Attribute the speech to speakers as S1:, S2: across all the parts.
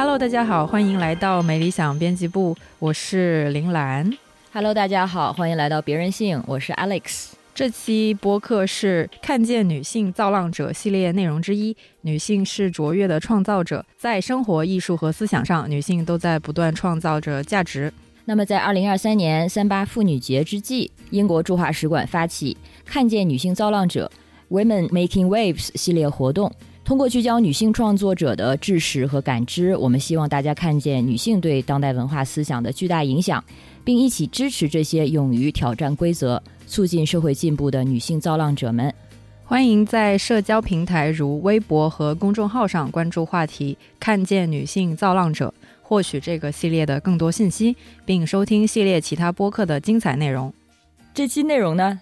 S1: Hello，大家好，欢迎来到美理想编辑部，我是林兰。
S2: Hello，大家好，欢迎来到别人性，我是 Alex。
S1: 这期播客是《看见女性造浪者》系列内容之一。女性是卓越的创造者，在生活、艺术和思想上，女性都在不断创造着价值。
S2: 那么，在二零二三年三八妇女节之际，英国驻华使馆发起“看见女性造浪者 ”（Women Making Waves） 系列活动。通过聚焦女性创作者的知识和感知，我们希望大家看见女性对当代文化思想的巨大影响，并一起支持这些勇于挑战规则、促进社会进步的女性造浪者们。
S1: 欢迎在社交平台如微博和公众号上关注话题“看见女性造浪者”，获取这个系列的更多信息，并收听系列其他播客的精彩内容。
S2: 这期内容呢？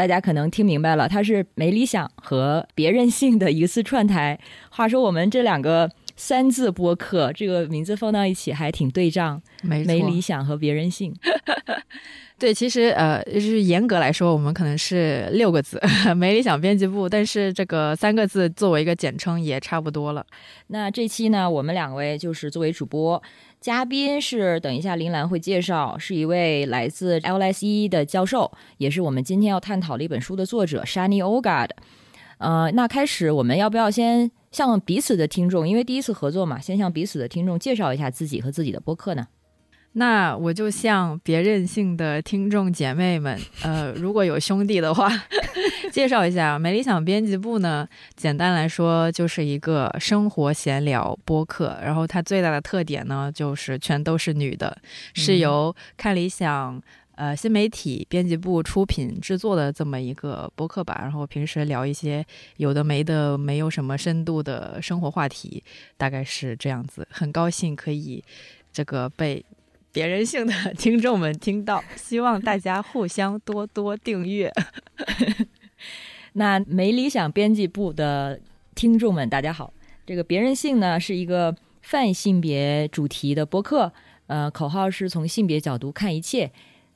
S2: 大家可能听明白了，它是没理想和别任性的一次串台。话说我们这两个三字播客，这个名字放到一起还挺对仗，
S1: 没
S2: 没理想和别任性。
S1: 对，其实呃，就是严格来说，我们可能是六个字“ 没理想编辑部”，但是这个三个字作为一个简称也差不多了。
S2: 那这期呢，我们两位就是作为主播，嘉宾是等一下林兰会介绍，是一位来自 LSE 的教授，也是我们今天要探讨的一本书的作者 Shani Ogad。呃，那开始我们要不要先向彼此的听众，因为第一次合作嘛，先向彼此的听众介绍一下自己和自己的播客呢？
S1: 那我就向别任性的听众姐妹们，呃，如果有兄弟的话，介绍一下没理想编辑部呢。简单来说，就是一个生活闲聊播客。然后它最大的特点呢，就是全都是女的，是由看理想呃新媒体编辑部出品制作的这么一个播客吧。然后平时聊一些有的没的、没有什么深度的生活话题，大概是这样子。很高兴可以这个被。别人性的 听众们听到，希望大家互相多多订阅。
S2: 那没理想编辑部的听众们，大家好。这个别人性呢是一个泛性别主题的播客，呃，口号是从性别角度看一切。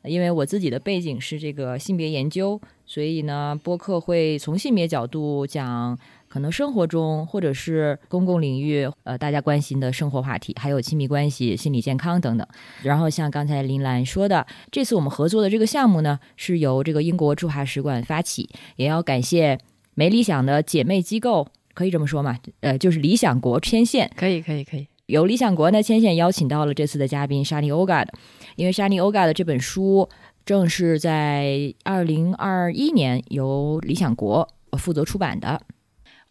S2: 因为我自己的背景是这个性别研究，所以呢，播客会从性别角度讲。可能生活中或者是公共领域，呃，大家关心的生活话题，还有亲密关系、心理健康等等。然后像刚才林兰说的，这次我们合作的这个项目呢，是由这个英国驻华使馆发起，也要感谢没理想的姐妹机构，可以这么说嘛？呃，就是理想国牵线，
S1: 可以，可以，可以。
S2: 由理想国呢牵线邀请到了这次的嘉宾沙尼欧嘎的，因为沙尼欧嘎的这本书正是在二零二一年由理想国负责出版的。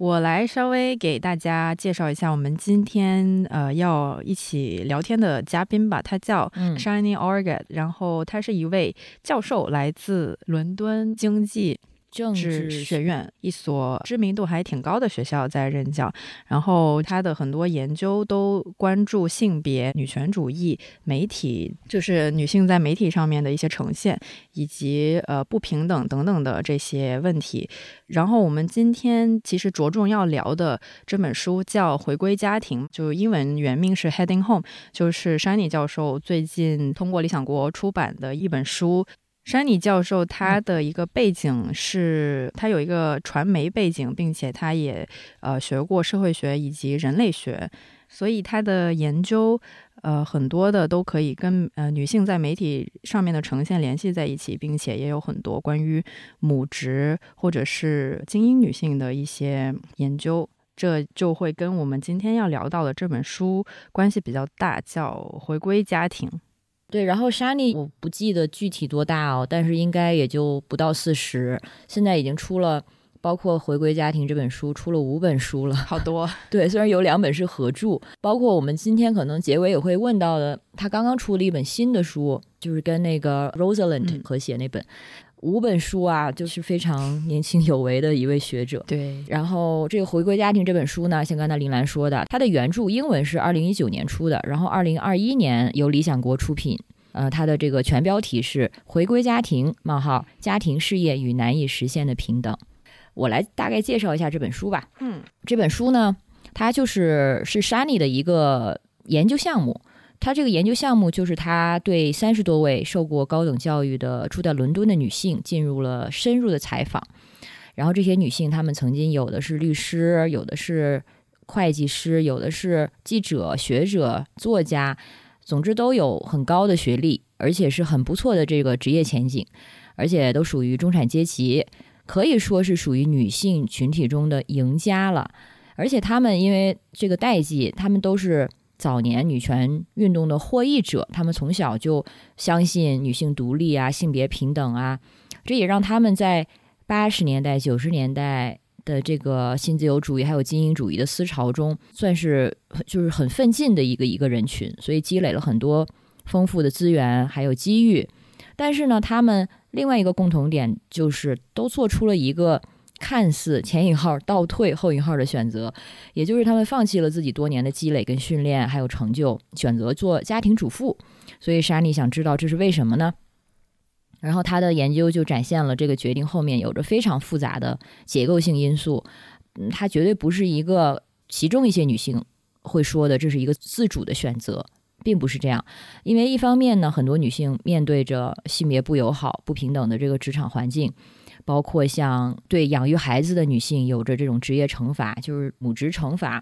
S1: 我来稍微给大家介绍一下我们今天呃要一起聊天的嘉宾吧，他叫 Shiny Orgat，、嗯、然后他是一位教授，来自伦敦经济
S2: 政治
S1: 学院一所知名度还挺高的学校在任教，然后他的很多研究都关注性别、女权主义、媒体，就是女性在媒体上面的一些呈现，以及呃不平等等等的这些问题。然后我们今天其实着重要聊的这本书叫《回归家庭》，就英文原名是《Heading Home》，就是山妮教授最近通过理想国出版的一本书。山妮教授他的一个背景是，他有一个传媒背景，并且他也呃学过社会学以及人类学，所以他的研究呃很多的都可以跟呃女性在媒体上面的呈现联系在一起，并且也有很多关于母职或者是精英女性的一些研究，这就会跟我们今天要聊到的这本书关系比较大，叫《回归家庭》。
S2: 对，然后莎莉我不记得具体多大哦，但是应该也就不到四十。现在已经出了，包括《回归家庭》这本书，出了五本书了，
S1: 好多。
S2: 对，虽然有两本是合著，包括我们今天可能结尾也会问到的，他刚刚出了一本新的书，就是跟那个 Rosalind 合写那本。嗯五本书啊，就是非常年轻有为的一位学者。
S1: 对，
S2: 然后这个《回归家庭》这本书呢，像刚才林兰说的，它的原著英文是二零一九年出的，然后二零二一年由理想国出品。呃，它的这个全标题是《回归家庭：冒号家庭事业与难以实现的平等》。我来大概介绍一下这本书吧。
S1: 嗯，
S2: 这本书呢，它就是是 Shani 的一个研究项目。他这个研究项目就是他对三十多位受过高等教育的住在伦敦的女性进入了深入的采访，然后这些女性她们曾经有的是律师，有的是会计师，有的是记者、学者、作家，总之都有很高的学历，而且是很不错的这个职业前景，而且都属于中产阶级，可以说是属于女性群体中的赢家了。而且她们因为这个代际，她们都是早年女权运动的获益者，他们从小就相信女性独立啊、性别平等啊，这也让他们在八十年代、九十年代。的这个新自由主义还有精英主义的思潮中，算是就是很奋进的一个一个人群，所以积累了很多丰富的资源还有机遇。但是呢，他们另外一个共同点就是都做出了一个看似前引号倒退后引号的选择，也就是他们放弃了自己多年的积累跟训练还有成就，选择做家庭主妇。所以莎妮想知道这是为什么呢？然后他的研究就展现了这个决定后面有着非常复杂的结构性因素，嗯，它绝对不是一个其中一些女性会说的这是一个自主的选择，并不是这样。因为一方面呢，很多女性面对着性别不友好、不平等的这个职场环境，包括像对养育孩子的女性有着这种职业惩罚，就是母职惩罚；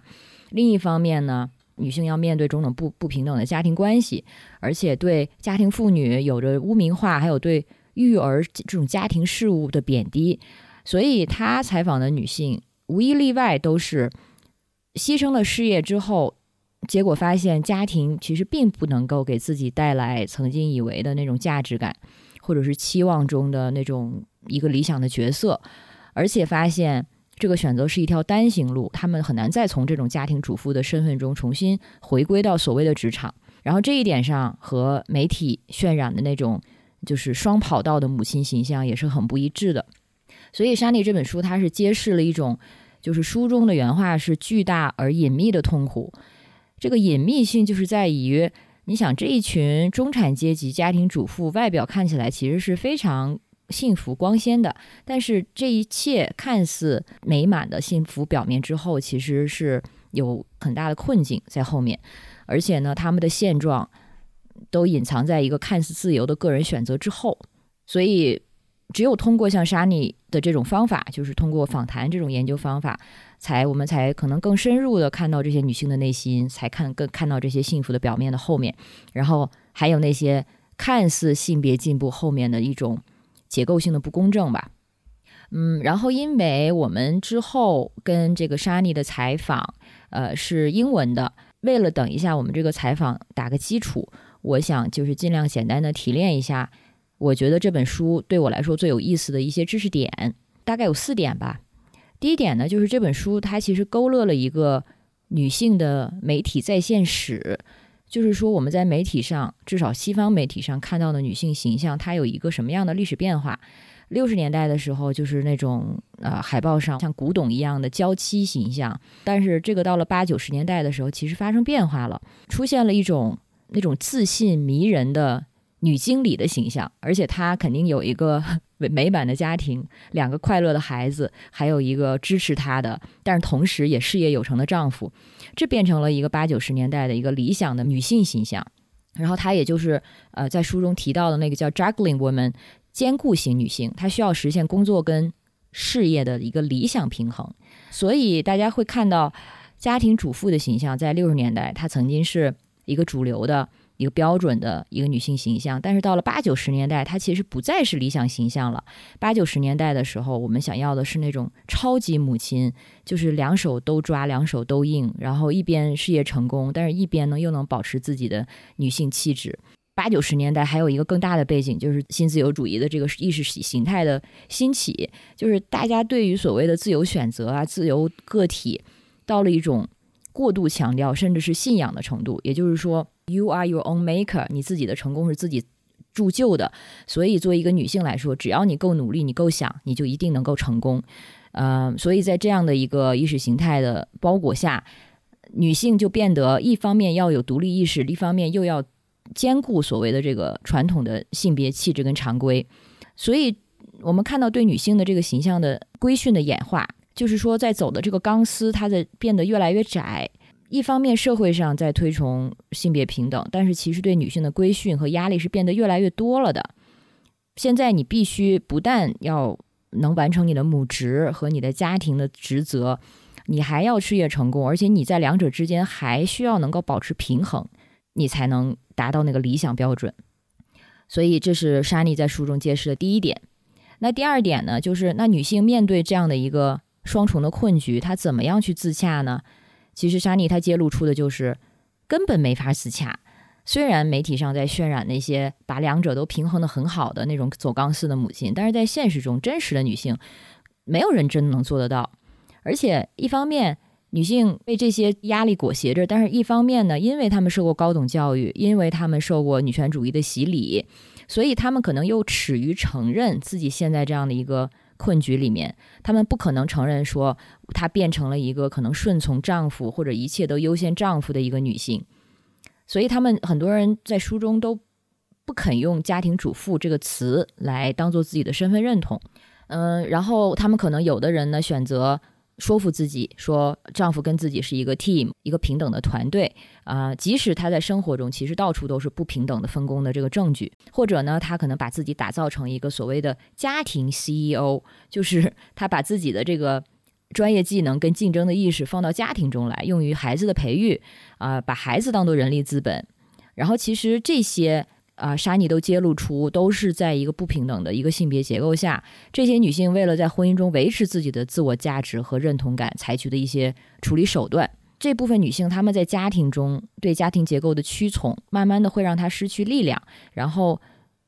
S2: 另一方面呢，女性要面对种种不不平等的家庭关系，而且对家庭妇女有着污名化，还有对育儿这种家庭事务的贬低。所以，他采访的女性无一例外都是牺牲了事业之后，结果发现家庭其实并不能够给自己带来曾经以为的那种价值感，或者是期望中的那种一个理想的角色，而且发现。这个选择是一条单行路，他们很难再从这种家庭主妇的身份中重新回归到所谓的职场。然后这一点上和媒体渲染的那种就是双跑道的母亲形象也是很不一致的。所以，莎莉这本书它是揭示了一种，就是书中的原话是巨大而隐秘的痛苦。这个隐秘性就是在于，你想这一群中产阶级家庭主妇，外表看起来其实是非常。幸福光鲜的，但是这一切看似美满的幸福表面之后，其实是有很大的困境在后面，而且呢，他们的现状都隐藏在一个看似自由的个人选择之后。所以，只有通过像沙尼的这种方法，就是通过访谈这种研究方法，才我们才可能更深入的看到这些女性的内心，才看更看到这些幸福的表面的后面，然后还有那些看似性别进步后面的一种。结构性的不公正吧，嗯，然后因为我们之后跟这个莎妮的采访，呃，是英文的，为了等一下我们这个采访打个基础，我想就是尽量简单的提炼一下，我觉得这本书对我来说最有意思的一些知识点，大概有四点吧。第一点呢，就是这本书它其实勾勒了一个女性的媒体在线史。就是说，我们在媒体上，至少西方媒体上看到的女性形象，它有一个什么样的历史变化？六十年代的时候，就是那种呃海报上像古董一样的娇妻形象，但是这个到了八九十年代的时候，其实发生变化了，出现了一种那种自信迷人的。女经理的形象，而且她肯定有一个 美满的家庭，两个快乐的孩子，还有一个支持她的，但是同时也事业有成的丈夫，这变成了一个八九十年代的一个理想的女性形象。然后她也就是呃，在书中提到的那个叫 juggling woman，兼顾型女性，她需要实现工作跟事业的一个理想平衡。所以大家会看到家庭主妇的形象，在六十年代，她曾经是一个主流的。一个标准的一个女性形象，但是到了八九十年代，她其实不再是理想形象了。八九十年代的时候，我们想要的是那种超级母亲，就是两手都抓，两手都硬，然后一边事业成功，但是一边呢又能保持自己的女性气质。八九十年代还有一个更大的背景，就是新自由主义的这个意识形态的兴起，就是大家对于所谓的自由选择啊、自由个体，到了一种过度强调，甚至是信仰的程度。也就是说。You are your own maker，你自己的成功是自己铸就的。所以，作为一个女性来说，只要你够努力，你够想，你就一定能够成功。呃，所以在这样的一个意识形态的包裹下，女性就变得一方面要有独立意识，一方面又要兼顾所谓的这个传统的性别气质跟常规。所以，我们看到对女性的这个形象的规训的演化，就是说，在走的这个钢丝，它在变得越来越窄。一方面，社会上在推崇性别平等，但是其实对女性的规训和压力是变得越来越多了的。现在你必须不但要能完成你的母职和你的家庭的职责，你还要事业成功，而且你在两者之间还需要能够保持平衡，你才能达到那个理想标准。所以这是莎妮在书中揭示的第一点。那第二点呢，就是那女性面对这样的一个双重的困局，她怎么样去自洽呢？其实莎妮她揭露出的就是根本没法自洽。虽然媒体上在渲染那些把两者都平衡的很好的那种走钢丝的母亲，但是在现实中，真实的女性没有人真的能做得到。而且一方面，女性被这些压力裹挟着；但是一方面呢，因为她们受过高等教育，因为她们受过女权主义的洗礼，所以她们可能又耻于承认自己现在这样的一个困局里面。他们不可能承认说，她变成了一个可能顺从丈夫或者一切都优先丈夫的一个女性。所以，他们很多人在书中都不肯用“家庭主妇”这个词来当做自己的身份认同。嗯，然后他们可能有的人呢选择说服自己说，丈夫跟自己是一个 team，一个平等的团队啊。即使他在生活中其实到处都是不平等的分工的这个证据，或者呢，他可能把自己打造成一个所谓的家庭 CEO，就是 他把自己的这个。专业技能跟竞争的意识放到家庭中来，用于孩子的培育啊，把孩子当做人力资本。然后其实这些啊，莎妮都揭露出，都是在一个不平等的一个性别结构下，这些女性为了在婚姻中维持自己的自我价值和认同感，采取的一些处理手段。这部分女性她们在家庭中对家庭结构的屈从，慢慢的会让她失去力量，然后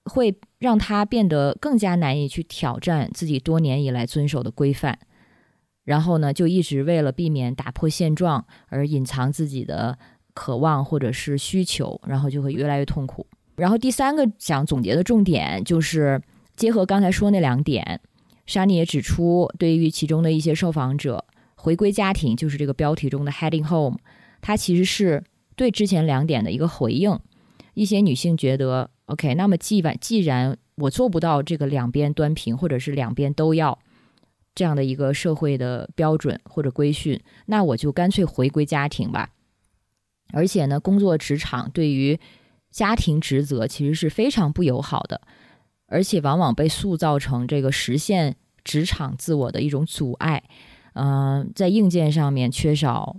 S2: 会让她变得更加难以去挑战自己多年以来遵守的规范。然后呢，就一直为了避免打破现状而隐藏自己的渴望或者是需求，然后就会越来越痛苦。然后第三个想总结的重点就是结合刚才说那两点，莎妮也指出，对于其中的一些受访者，回归家庭就是这个标题中的 heading home，它其实是对之前两点的一个回应。一些女性觉得，OK，那么既完既然我做不到这个两边端平，或者是两边都要。这样的一个社会的标准或者规训，那我就干脆回归家庭吧。而且呢，工作职场对于家庭职责其实是非常不友好的，而且往往被塑造成这个实现职场自我的一种阻碍。嗯，在硬件上面缺少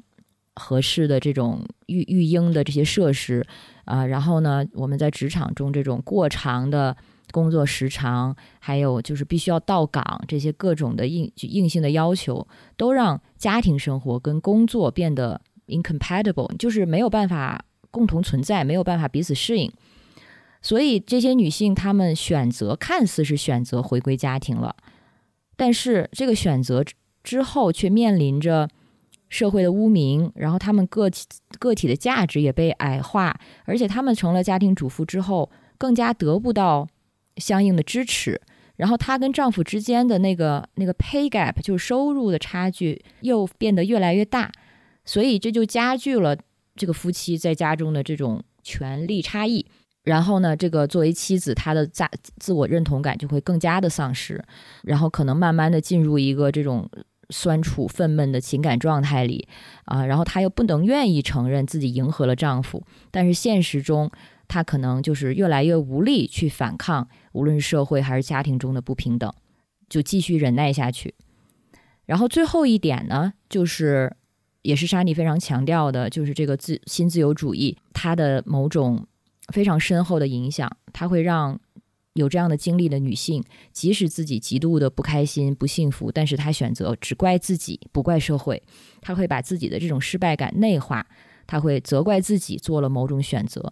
S2: 合适的这种育育婴的这些设施啊，然后呢，我们在职场中这种过长的。工作时长，还有就是必须要到岗，这些各种的硬硬性的要求，都让家庭生活跟工作变得 incompatible，就是没有办法共同存在，没有办法彼此适应。所以这些女性，她们选择看似是选择回归家庭了，但是这个选择之后，却面临着社会的污名，然后她们个体个体的价值也被矮化，而且她们成了家庭主妇之后，更加得不到。相应的支持，然后她跟丈夫之间的那个那个 pay gap，就是收入的差距又变得越来越大，所以这就加剧了这个夫妻在家中的这种权力差异。然后呢，这个作为妻子，她的自自我认同感就会更加的丧失，然后可能慢慢的进入一个这种酸楚愤懑的情感状态里啊。然后她又不能愿意承认自己迎合了丈夫，但是现实中她可能就是越来越无力去反抗。无论是社会还是家庭中的不平等，就继续忍耐下去。然后最后一点呢，就是也是莎妮非常强调的，就是这个自新自由主义它的某种非常深厚的影响，它会让有这样的经历的女性，即使自己极度的不开心、不幸福，但是她选择只怪自己，不怪社会。她会把自己的这种失败感内化，她会责怪自己做了某种选择，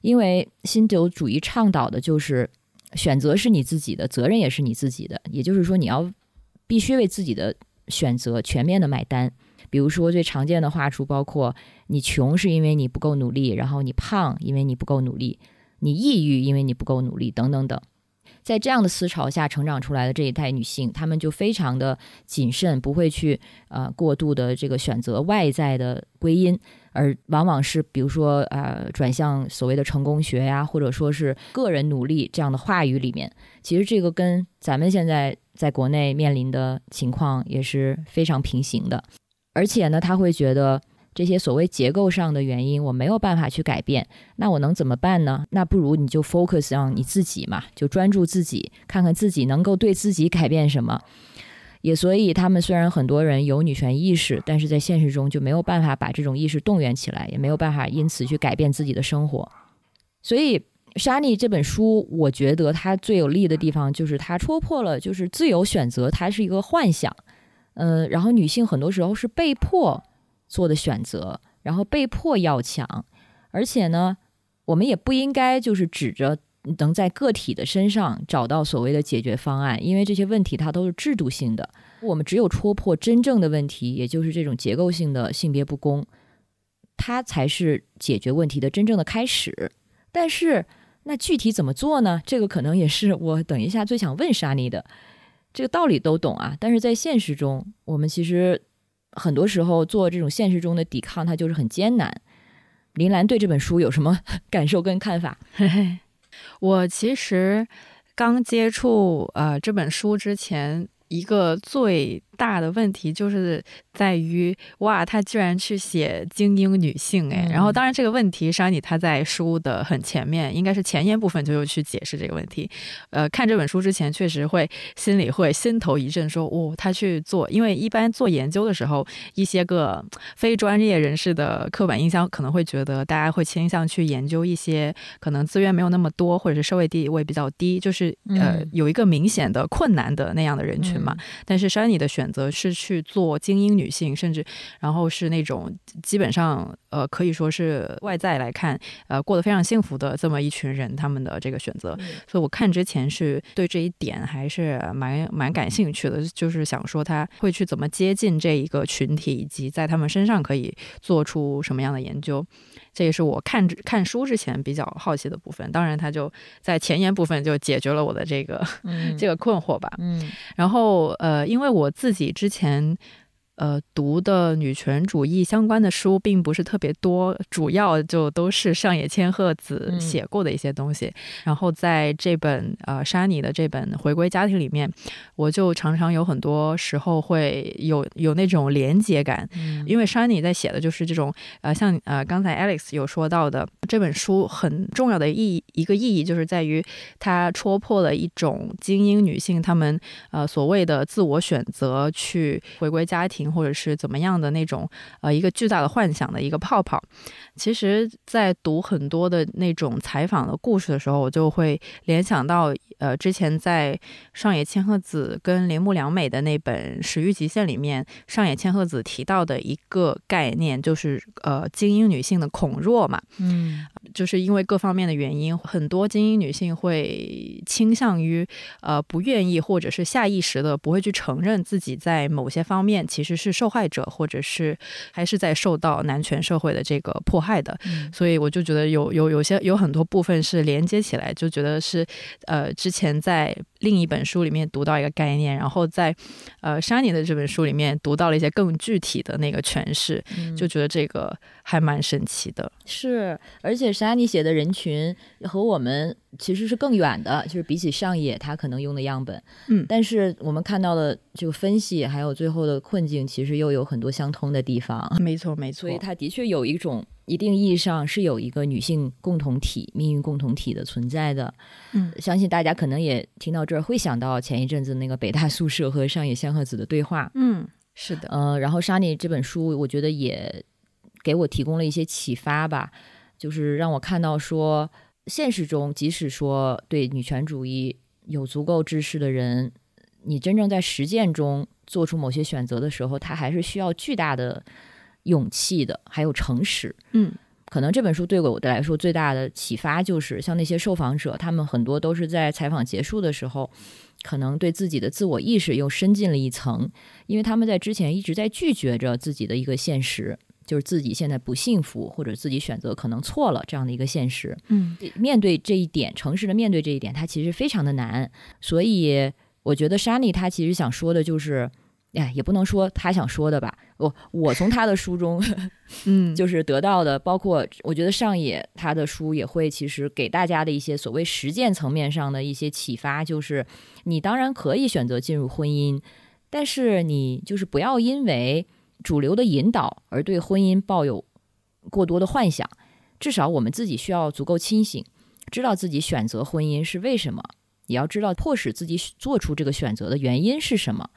S2: 因为新自由主义倡导的就是。选择是你自己的，责任也是你自己的。也就是说，你要必须为自己的选择全面的买单。比如说，最常见的话术包括：你穷是因为你不够努力，然后你胖因为你不够努力，你抑郁因为你不够努力，等等等。在这样的思潮下成长出来的这一代女性，她们就非常的谨慎，不会去呃过度的这个选择外在的归因。而往往是，比如说，呃，转向所谓的成功学呀，或者说是个人努力这样的话语里面，其实这个跟咱们现在在国内面临的情况也是非常平行的。而且呢，他会觉得这些所谓结构上的原因我没有办法去改变，那我能怎么办呢？那不如你就 focus 上你自己嘛，就专注自己，看看自己能够对自己改变什么。也所以他们虽然很多人有女权意识，但是在现实中就没有办法把这种意识动员起来，也没有办法因此去改变自己的生活。所以。莎妮这本书，我觉得它最有利的地方就是它戳破了，就是自由选择它是一个幻想，呃，然后女性很多时候是被迫做的选择，然后被迫要强，而且呢，我们也不应该就是指着能在个体的身上找到所谓的解决方案，因为这些问题它都是制度性的，我们只有戳破真正的问题，也就是这种结构性的性别不公，它才是解决问题的真正的开始，但是。那具体怎么做呢？这个可能也是我等一下最想问莎妮的。这个道理都懂啊，但是在现实中，我们其实很多时候做这种现实中的抵抗，它就是很艰难。林兰对这本书有什么 感受跟看法？
S1: 我其实刚接触啊这本书之前，一个最大的问题就是。在于哇，他居然去写精英女性哎，然后当然这个问题，莎妮她在书的很前面，应该是前言部分就又去解释这个问题。呃，看这本书之前，确实会心里会心头一震，说哦，他去做，因为一般做研究的时候，一些个非专业人士的刻板印象可能会觉得，大家会倾向去研究一些可能资源没有那么多，或者是社会地位比较低，就是呃有一个明显的困难的那样的人群嘛。但是莎妮的选择是去做精英。女性，甚至然后是那种基本上呃可以说是外在来看呃过得非常幸福的这么一群人，他们的这个选择，所以我看之前是对这一点还是蛮蛮感兴趣的，就是想说他会去怎么接近这一个群体，以及在他们身上可以做出什么样的研究。这也是我看看书之前比较好奇的部分。当然，他就在前言部分就解决了我的这个 这个困惑吧。嗯，然后呃，因为我自己之前。呃，读的女权主义相关的书并不是特别多，主要就都是上野千鹤子写过的一些东西。然后在这本呃沙尼的这本《回归家庭》里面，我就常常有很多时候会有有那种连接感，因为沙尼在写的就是这种呃，像呃刚才 Alex 有说到的，这本书很重要的意义一个意义就是在于它戳破了一种精英女性她们呃所谓的自我选择去回归家庭。或者是怎么样的那种呃一个巨大的幻想的一个泡泡，其实，在读很多的那种采访的故事的时候，我就会联想到呃之前在上野千鹤子跟铃木良美的那本《始于极限》里面，上野千鹤子提到的一个概念，就是呃精英女性的恐弱嘛，嗯，就是因为各方面的原因，很多精英女性会倾向于呃不愿意或者是下意识的不会去承认自己在某些方面其实。是受害者，或者是还是在受到男权社会的这个迫害的，所以我就觉得有有有些有很多部分是连接起来，就觉得是呃之之前在另一本书里面读到一个概念，然后在呃沙尼的这本书里面读到了一些更具体的那个诠释，就觉得这个还蛮神奇的。
S2: 是，而且沙尼写的人群和我们。其实是更远的，就是比起上野，他可能用的样本，嗯，但是我们看到的这个分析，还有最后的困境，其实又有很多相通的地方。
S1: 没错，没错。
S2: 所以它的确有一种一定意义上是有一个女性共同体、命运共同体的存在的。嗯，相信大家可能也听到这儿会想到前一阵子那个北大宿舍和上野千鹤子的对话。
S1: 嗯，是的。
S2: 呃，然后沙尼这本书，我觉得也给我提供了一些启发吧，就是让我看到说。现实中，即使说对女权主义有足够知识的人，你真正在实践中做出某些选择的时候，他还是需要巨大的勇气的，还有诚实。
S1: 嗯，
S2: 可能这本书对我的来说最大的启发就是，像那些受访者，他们很多都是在采访结束的时候，可能对自己的自我意识又深进了一层，因为他们在之前一直在拒绝着自己的一个现实。就是自己现在不幸福，或者自己选择可能错了这样的一个现实。
S1: 嗯，
S2: 面对这一点，诚实的面对这一点，它其实非常的难。所以我觉得莎妮她其实想说的就是，哎，也不能说他想说的吧。我我从他的书中，嗯，就是得到的，包括我觉得上野他的书也会其实给大家的一些所谓实践层面上的一些启发，就是你当然可以选择进入婚姻，但是你就是不要因为。主流的引导，而对婚姻抱有过多的幻想，至少我们自己需要足够清醒，知道自己选择婚姻是为什么，也要知道迫使自己做出这个选择的原因是什么。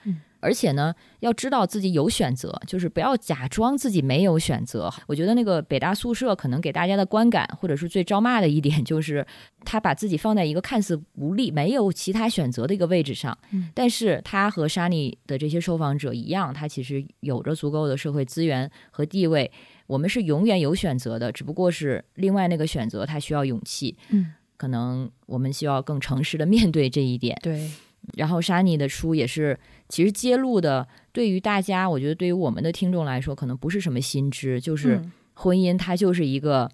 S2: 而且呢，要知道自己有选择，就是不要假装自己没有选择。我觉得那个北大宿舍可能给大家的观感，或者是最招骂的一点，就是他把自己放在一个看似无力、没有其他选择的一个位置上。
S1: 嗯
S2: 但是他和沙尼的这些受访者一样，他其实有着足够的社会资源和地位。我们是永远有选择的，只不过是另外那个选择，它需要勇气。
S1: 嗯，
S2: 可能我们需要更诚实的面对这一点。
S1: 对，
S2: 然后莎妮的书也是，其实揭露的对于大家，我觉得对于我们的听众来说，可能不是什么新知，就是
S1: 嗯
S2: 婚姻它就是一个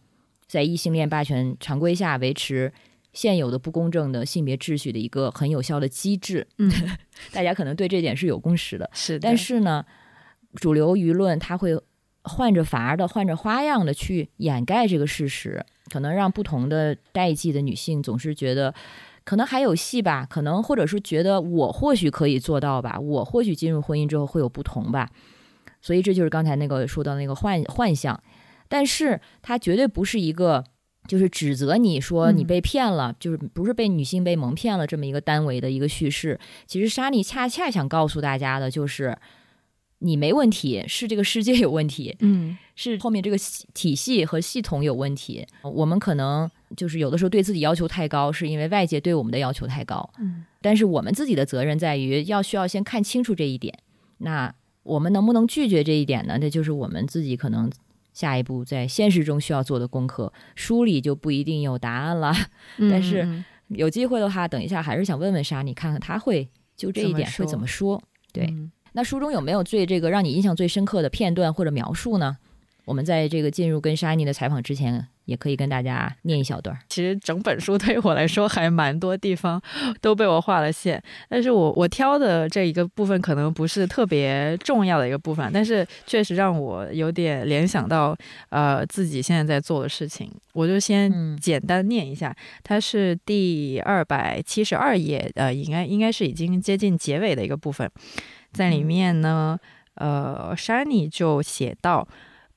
S2: 在异性恋霸权常规下维持现有的不公正的性别秩序的一个很有效的机制。
S1: 嗯，
S2: 大家可能对这点是有共识的，
S1: 是的，
S2: 但是呢，主流舆论它会换着法儿的、换着花样的去掩盖这个事实，可能让不同的代际的女性总是觉得。可能还有戏吧，可能或者是觉得我或许可以做到吧，我或许进入婚姻之后会有不同吧，所以这就是刚才那个说到那个幻幻想，但是它绝对不是一个就是指责你说你
S1: 嗯
S2: 被骗了，就是不是被女性被蒙骗了这么一个单维的一个叙事。其实沙尼恰恰想告诉大家的就是，你没问题，是这个世界有问题，
S1: 嗯
S2: 是后面这个系体系和系统有问题。我们可能就是有的时候对自己要求太高，是因为外界对我们的要求太高。
S1: 嗯
S2: 但是我们自己的责任在于要需要先看清楚这一点。那我们能不能拒绝这一点呢？这就是我们自己可能下一步在现实中需要做的功课。书里就不一定有答案了。
S1: 嗯，
S2: 但是
S1: 嗯
S2: 有机会的话，等一下还是想问问莎，你看看他会就这一点会怎么说？对
S1: 嗯
S2: 那书中有没有最这个让你印象最深刻的片段或者描述呢？我们在这个进入跟莎妮的采访之前，也可以跟大家念一小段。
S1: 其实整本书对于我来说还蛮多地方都被我画了线，但是我我挑的这一个部分可能不是特别重要的一个部分，但是确实让我有点联想到呃自己现在在做的事情，我就先
S2: 嗯
S1: 简单念一下，它是第二百七十二页，呃，应该应该是已经接近结尾的一个部分，在里面呢，呃，山妮就写到。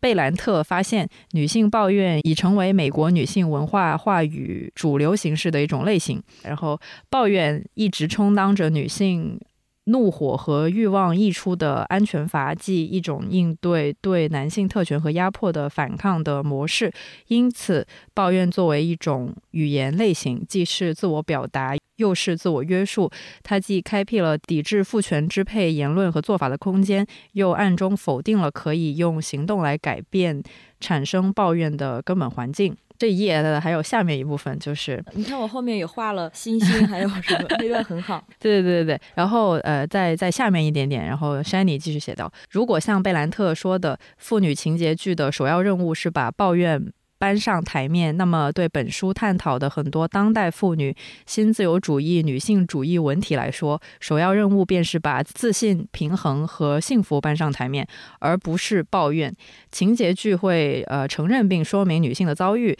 S1: 贝兰特发现，女性抱怨已成为美国女性文化话语主流形式的一种类型。然后，抱怨一直充当着女性怒火和欲望溢出的安全阀，即一种应对对男性特权和压迫的反抗的模式。因此，抱怨作为一种语言类型，既是自我表达，又是自我约束。它既开辟了抵制父权支配言论和做法的空间，又暗中否定了可以用行动来改变产生抱怨的根本环境。这一页的还有下面一部分，就是
S2: 你看我后面也画了星星，还有什么？那段很好。
S1: 对对对对，然后呃，在在下面一点点，然后山妮继续写道：如果像贝兰特说的，妇女情节剧的首要任务是把抱怨。搬上台面，那么对本书探讨的很多当代妇女、新自由主义、女性主义文体来说，首要任务便是把自信、平衡和幸福搬上台面，而不是抱怨。情节剧会呃承认并说明女性的遭遇，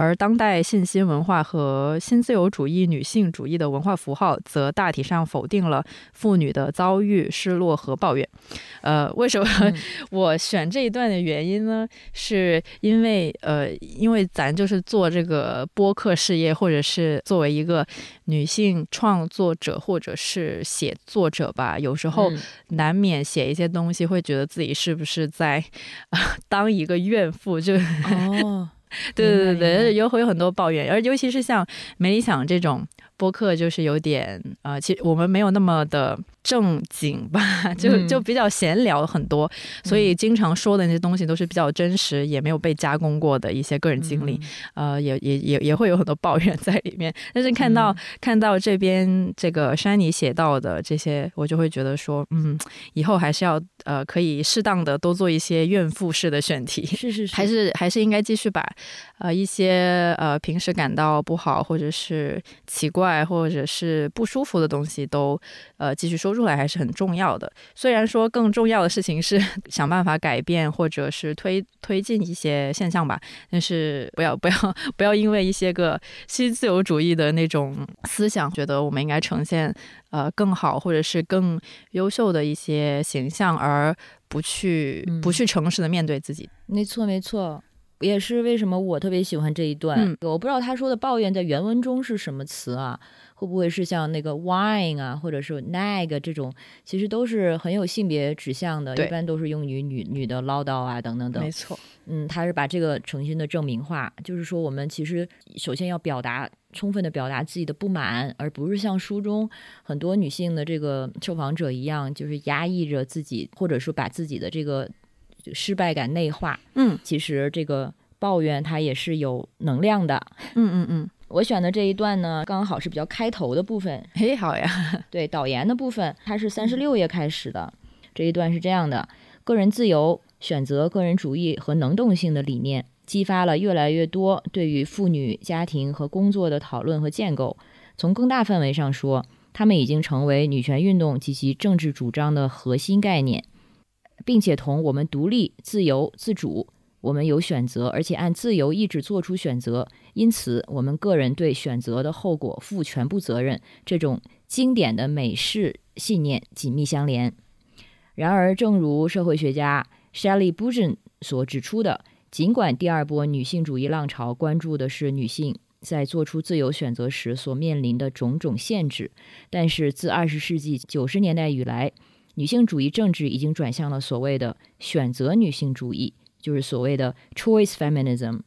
S1: 而当代信息文化和新自由主义女性主义的文化符号，则大体上否定了妇女的遭遇、失落和抱怨。呃，为什么
S2: 嗯
S1: 我选这一段的原因呢？是因为呃，因为咱就是做这个播客事业，或者是作为一个女性创作者或者是写作者吧，有时候
S2: 嗯
S1: 难免写一些东西，会觉得自己是不是在、呃、当一个怨妇，就
S2: 哦，
S1: 对对对有会有很多抱怨，而尤其是像没理想这种播客，就是有点呃，其实我们没有那么的正经吧，就
S2: 嗯。
S1: 就比较闲聊很多，所以经常说的那些东西都是比较真实，也没有被加工过的一些个人经历，呃，也也也也会有很多抱怨在里面。但是看到、
S2: 嗯。
S1: 看到这边这个山妮写到的这些，我就会觉得说，嗯，以后还是要呃，可以适当的多做一些怨妇式的选题。
S2: 是是是，
S1: 还是还是应该继续把，呃一些呃平时感到不好或者是奇怪或者是不舒服的东西都呃继续说出来，还是很重要的。虽然说更重要的事情是 想办法改变或者是推推进一些现象吧，但是不要不要不要因为一些个新自由主义的那种思想，觉得我们应该呈现呃更好或者是更优秀的一些形象，而不去
S2: 嗯
S1: 不去诚实的面对自己。
S2: 没错没错。也是为什么我特别喜欢这一段。
S1: 嗯
S2: 我不知道他说的抱怨在原文中是什么词啊，会不会是像那个 wine 啊，或者是 nag 这种，其实都是很有性别指向的，一般都是用于女女的唠叨啊等等等。
S1: 没错，
S2: 嗯，他是把这个重新的证明化，就是说我们其实首先要表达充分的表达自己的不满，而不是像书中很多女性的这个受访者一样，就是压抑着自己，或者说把自己的这个失败感内化。
S1: 嗯，
S2: 其实这个抱怨它也是有能量的。
S1: 嗯嗯嗯。
S2: 我选的这一段呢，刚好是比较开头的部分。
S1: 嘿，好呀。
S2: 对，导言的部分，它是三十六页开始的。这一段是这样的：个人自由、选择、个人主义和能动性的理念，激发了越来越多对于妇女、家庭和工作的讨论和建构。从更大范围上说，他们已经成为女权运动及其政治主张的核心概念，并且同我们独立、自由、自主。我们有选择，而且按自由意志做出选择，因此我们个人对选择的后果负全部责任。这种经典的美式信念紧密相连。然而，正如社会学家 Shelley b u j e n 所指出的，尽管第二波女性主义浪潮关注的是女性在做出自由选择时所面临的种种限制，但是自二十世纪九十年代以来，女性主义政治已经转向了所谓的选择女性主义。就是所谓的 choice feminism，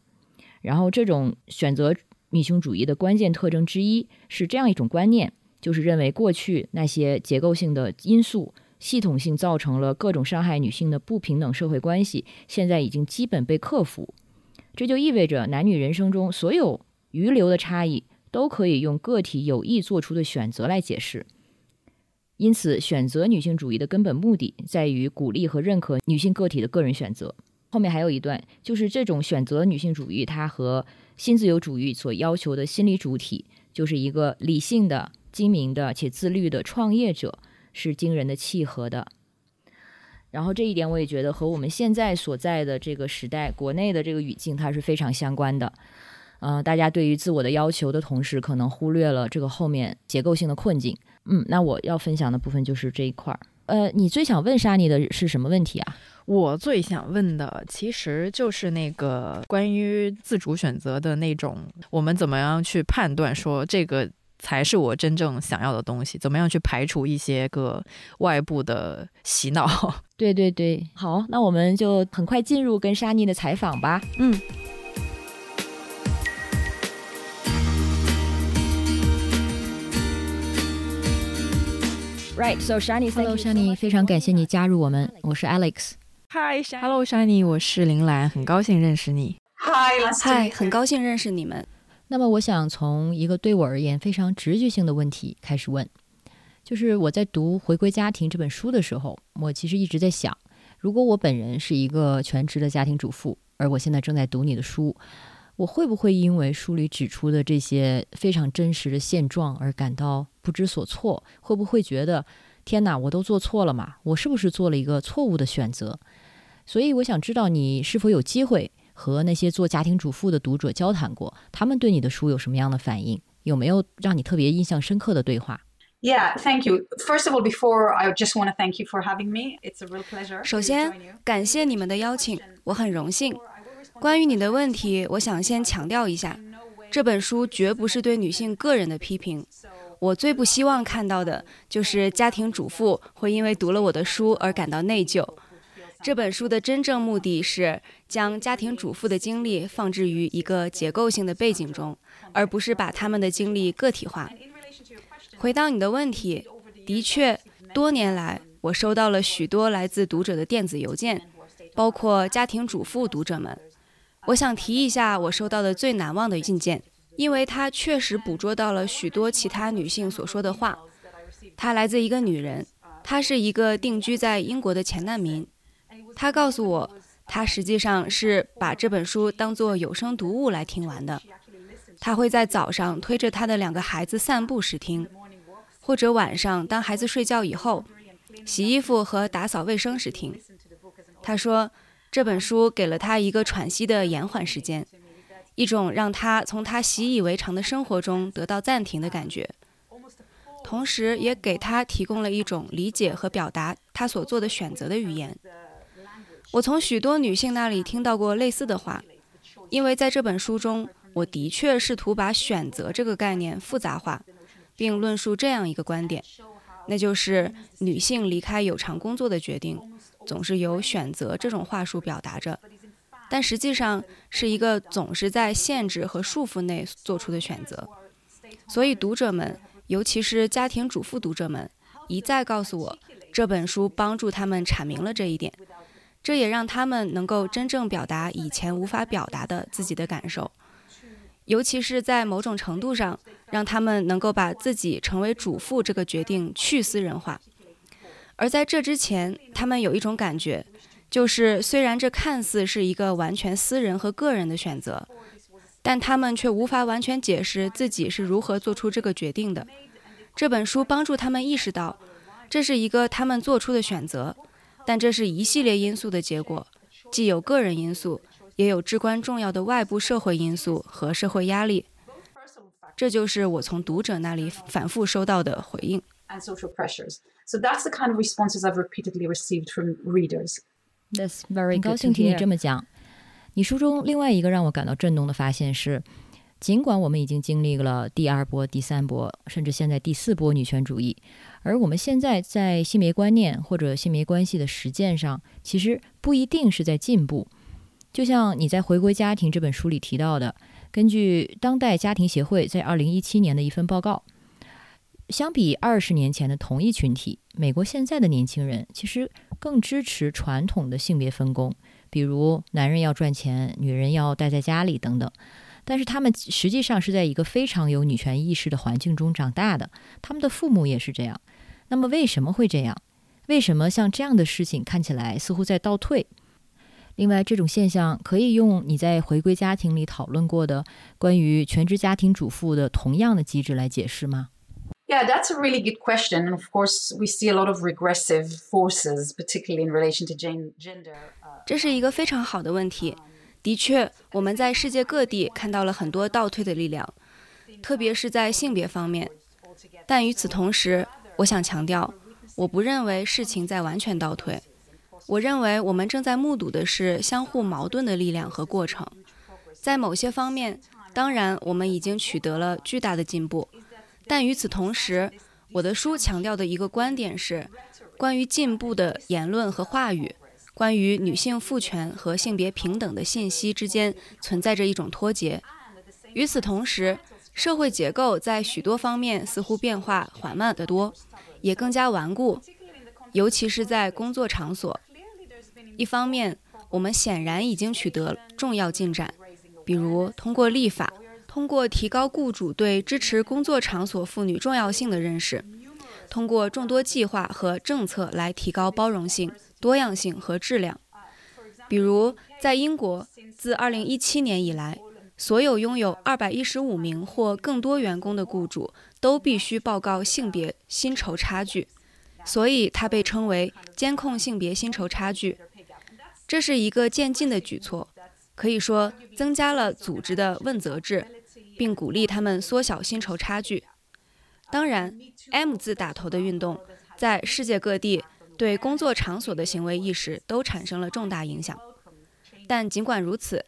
S2: 然后这种选择女性主义的关键特征之一是这样一种观念，就是认为过去那些结构性的因素系统性造成了各种伤害女性的不平等社会关系，现在已经基本被克服。这就意味着男女人生中所有余留的差异都可以用个体有意做出的选择来解释。因此，选择女性主义的根本目的在于鼓励和认可女性个体的个人选择。后面还有一段，就是这种选择女性主义，它和新自由主义所要求的心理主体，就是一个理性的、精明的且自律的创业者，是惊人的契合的。然后这一点，我也觉得和我们现在所在的这个时代、国内的这个语境，它是非常相关的。呃，大家对于自我的要求的同时，可能忽略了这个后面结构性的困境。嗯，那我要分享的部分就是这一块儿。呃，你最想问莎妮的是什么问题啊？
S1: 我最想问的其实就是那个关于自主选择的那种，我们怎么样去判断说这个才是我真正想要的东西？怎么样去排除一些个外部的洗脑？
S2: 对对对，好，那我们就很快进入跟莎妮的采访吧。
S1: 嗯。
S2: Right, so Shani, hello Shani，非常感谢你加入我们，我是 Alex。
S1: Hi，Hello Shani，我是林兰，很高兴认识你。
S3: Hi，Hi，很高兴认识你们。
S2: 那么我想从一个对我而言非常直觉性的问题开始问，就是我在读《回归家庭》这本书的时候，我其实一直在想，如果我本人是一个全职的家庭主妇，而我现在正在读你的书。我会不会因为书里指出的这些非常真实的现状而感到不知所措？会不会觉得天哪，我都做错了嘛？我是不是做了一个错误的选择？所以我想知道你是否有机会和那些做家庭主妇的读者交谈过，他们对你的书有什么样的反应？有没有让你特别印象深刻的对话
S3: ？Yeah, thank you. First of all, before I just want to thank you for having me. It's a real pleasure. 首先，感谢你们的邀请，我很荣幸。关于你的问题，我想先强调一下，这本书绝不是对女性个人的批评。我最不希望看到的就是家庭主妇会因为读了我的书而感到内疚。这本书的真正目的是将家庭主妇的经历放置于一个结构性的背景中，而不是把他们的经历个体化。回到你的问题，的确，多年来我收到了许多来自读者的电子邮件，包括家庭主妇读者们。我想提一下我收到的最难忘的信件，因为它确实捕捉到了许多其他女性所说的话。它来自一个女人，她是一个定居在英国的前难民。她告诉我，她实际上是把这本书当作有声读物来听完的。她会在早上推着她的两个孩子散步时听，或者晚上当孩子睡觉以后，洗衣服和打扫卫生时听。她说。这本书给了他一个喘息的延缓时间，一种让他从他习以为常的生活中得到暂停的感觉，同时也给他提供了一种理解和表达他所做的选择的语言。我从许多女性那里听到过类似的话，因为在这本书中，我的确试图把选择这个概念复杂化，并论述这样一个观点，那就是女性离开有偿工作的决定总是由选择这种话术表达着，但实际上是一个总是在限制和束缚内做出的选择。所以，读者们，尤其是家庭主妇读者们，一再告诉我，这本书帮助他们阐明了这一点。这也让他们能够真正表达以前无法表达的自己的感受，尤其是在某种程度上，让他们能够把自己成为主妇这个决定去私人化。而在这之前，他们有一种感觉，就是虽然这看似是一个完全私人和个人的选择，但他们却无法完全解释自己是如何做出这个决定的。这本书帮助他们意识到，这是一个他们做出的选择。但这是一系列因素的结果，既有个人因素，也有至关重要的外部社会因素和社会压力。这就是我从读者那里反复收到的回应。
S4: And social pressures. So that's the kind of responses I've repeatedly received from readers.
S2: 很高兴听你这么讲。你书中另外一个让我感到震动的发现是。尽管我们已经经历了第二波、第三波，甚至现在第四波女权主义，而我们现在在性别观念或者性别关系的实践上，其实不一定是在进步。就像你在《回归家庭》这本书里提到的，根据当代家庭协会在二零一七年的一份报告，相比二十年前的同一群体，美国现在的年轻人其实更支持传统的性别分工，比如男人要赚钱，女人要待在家里等等。但是他们实际上是在一个非常有女权意识的环境中长大的，他们的父母也是这样。那么为什么会这样？为什么像这样的事情看起来似乎在倒退？另外，这种现象可以用你在回归家庭里讨论过的关于全职家庭主妇的同样的机制来解释吗
S4: ？Yeah, that's a really good question. And of course, we see a lot of regressive forces, particularly in relation to gender.
S3: 这是一个非常好的问题。的确，我们在世界各地看到了很多倒退的力量，特别是在性别方面。但与此同时，我想强调，我不认为事情在完全倒退。我认为我们正在目睹的是相互矛盾的力量和过程。在某些方面，当然我们已经取得了巨大的进步，但与此同时，我的书强调的一个观点是，关于进步的言论和话语。关于女性赋权和性别平等的信息之间存在着一种脱节。与此同时，社会结构在许多方面似乎变化缓慢得多，也更加顽固，尤其是在工作场所。一方面，我们显然已经取得重要进展，比如通过立法，通过提高雇主对支持工作场所妇女重要性的认识，通过众多计划和政策来提高包容性。多样性和质量，比如在英国，自2017年以来，所有拥有215名或更多员工的雇主都必须报告性别薪酬差距，所以它被称为监控性别薪酬差距。这是一个渐进的举措，可以说增加了组织的问责制，并鼓励他们缩小薪酬差距。当然，M 字打头的运动在世界各地。对工作场所的行为意识都产生了重大影响，但尽管如此，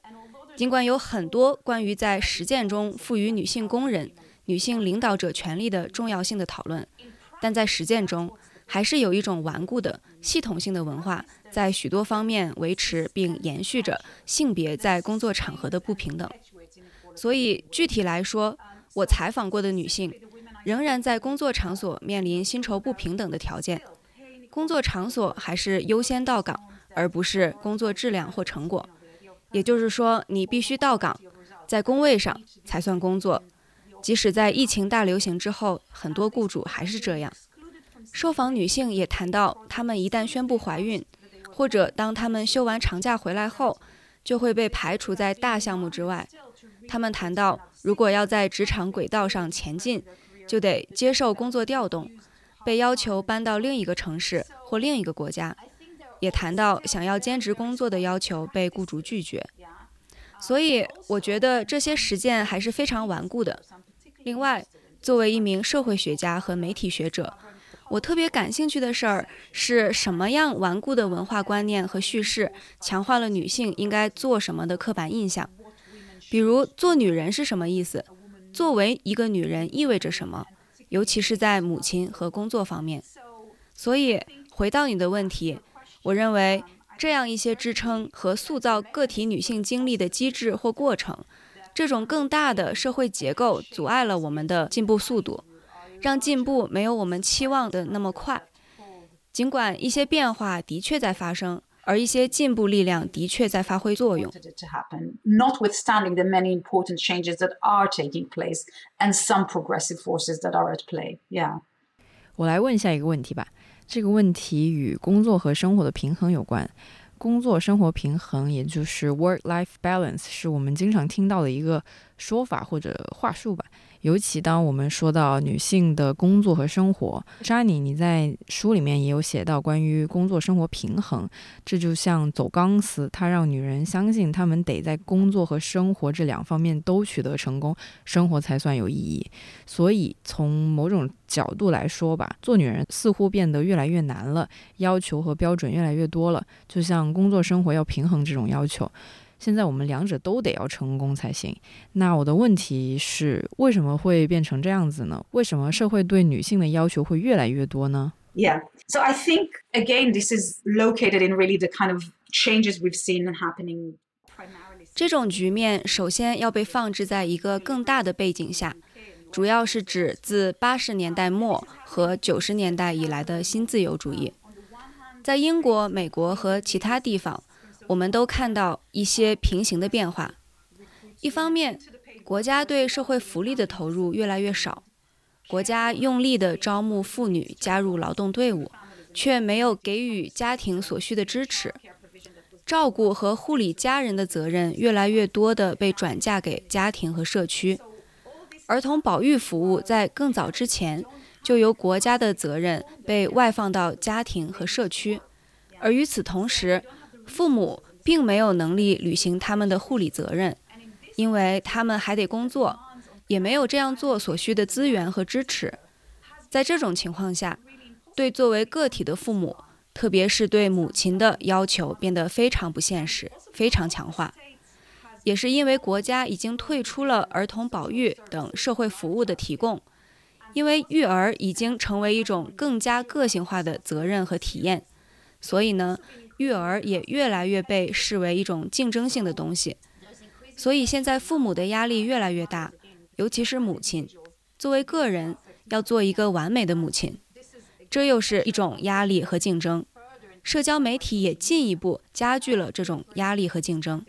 S3: 尽管有很多关于在实践中赋予女性工人、女性领导者权利的重要性的讨论，但在实践中还是有一种顽固的系统性的文化在许多方面维持并延续着性别在工作场合的不平等。所以具体来说，我采访过的女性仍然在工作场所面临薪酬不平等的条件。工作场所还是优先到岗，而不是工作质量或成果。也就是说，你必须到岗，在工位上才算工作。即使在疫情大流行之后，很多雇主还是这样。受访女性也谈到，她们一旦宣布怀孕，或者当她们休完长假回来后，就会被排除在大项目之外。他们谈到，如果要在职场轨道上前进，就得接受工作调动。被要求搬到另一个城市或另一个国家，也谈到想要兼职工作的要求被雇主拒绝。所以，我觉得这些实践还是非常顽固的。另外，作为一名社会学家和媒体学者，我特别感兴趣的事儿是什么样顽固的文化观念和叙事强化了女性应该做什么的刻板印象。比如，做女人是什么意思？作为一个女人意味着什么？尤其是在母亲和工作方面。所以，回到你的问题，我认为这样一些支撑和塑造个体女性经历的机制或过程，这种更大的社会结构阻碍了我们的进步速度，让进步没有我们期望的那么快。尽管一些变化的确在发生，而一些进步力量的确在发挥作用。
S4: Notwithstanding the many important changes that are taking place and some progressive forces that are at play, yeah.
S1: 我来问一下一个问题吧。这个问题与工作和生活的平衡有关。工作生活平衡，也就是 work-life balance，是我们经常听到的一个说法或者话术吧。尤其当我们说到女性的工作和生活，扎尼，你在书里面也有写到关于工作生活平衡，这就像走钢丝，它让女人相信她们得在工作和生活这两方面都取得成功，生活才算有意义。所以从某种角度来说吧，做女人似乎变得越来越难了，要求和标准越来越多了，就像工作生活要平衡这种要求。现在我们两者都得要成功才行。那我的问题是，为什么会变成这样子呢？为什么社会对女性的要求会越来越多呢
S4: ？Yeah, so I think again, this is located in really the kind of changes we've seen happening.
S3: 这种局面首先要被放置在一个更大的背景下，主要是指自八十年代末和九十年代以来的新自由主义，在英国、美国和其他地方。我们都看到一些平行的变化。一方面，国家对社会福利的投入越来越少，国家用力地招募妇女加入劳动队伍，却没有给予家庭所需的支持。照顾和护理家人的责任越来越多地被转嫁给家庭和社区。儿童保育服务在更早之前就由国家的责任被外放到家庭和社区，而与此同时，父母并没有能力履行他们的护理责任，因为他们还得工作，也没有这样做所需的资源和支持。在这种情况下，对作为个体的父母，特别是对母亲的要求变得非常不现实，非常强化。也是因为国家已经退出了儿童保育等社会服务的提供，因为育儿已经成为一种更加个性化的责任和体验，所以呢。育儿也越来越被视为一种竞争性的东西，所以现在父母的压力越来越大，尤其是母亲，作为个人要做一个完美的母亲，这又是一种压力和竞争。社交媒体也进一步加剧了这种压力和竞争。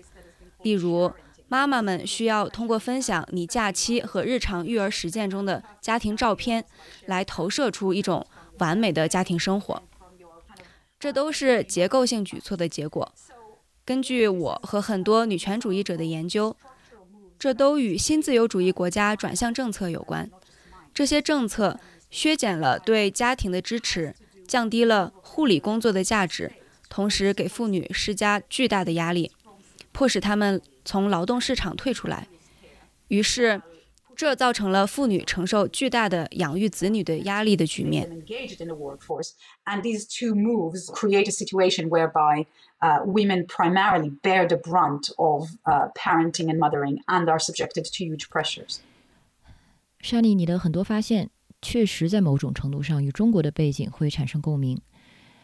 S3: 例如，妈妈们需要通过分享你假期和日常育儿实践中的家庭照片，来投射出一种完美的家庭生活。这都是结构性举措的结果。根据我和很多女权主义者的研究，这都与新自由主义国家转向政策有关。这些政策削减了对家庭的支持，降低了护理工作的价值，同时给妇女施加巨大的压力，迫使她们从劳动市场退出来。于是。这造成了妇女承受巨大的养育子女的压力的局面。
S4: And these two moves create a situation whereby uh, women primarily bear the brunt of uh, parenting and mothering and are subjected to huge pressures.
S2: 莎莉，你的很多发现确实在某种程度上与中国的背景会产生共鸣。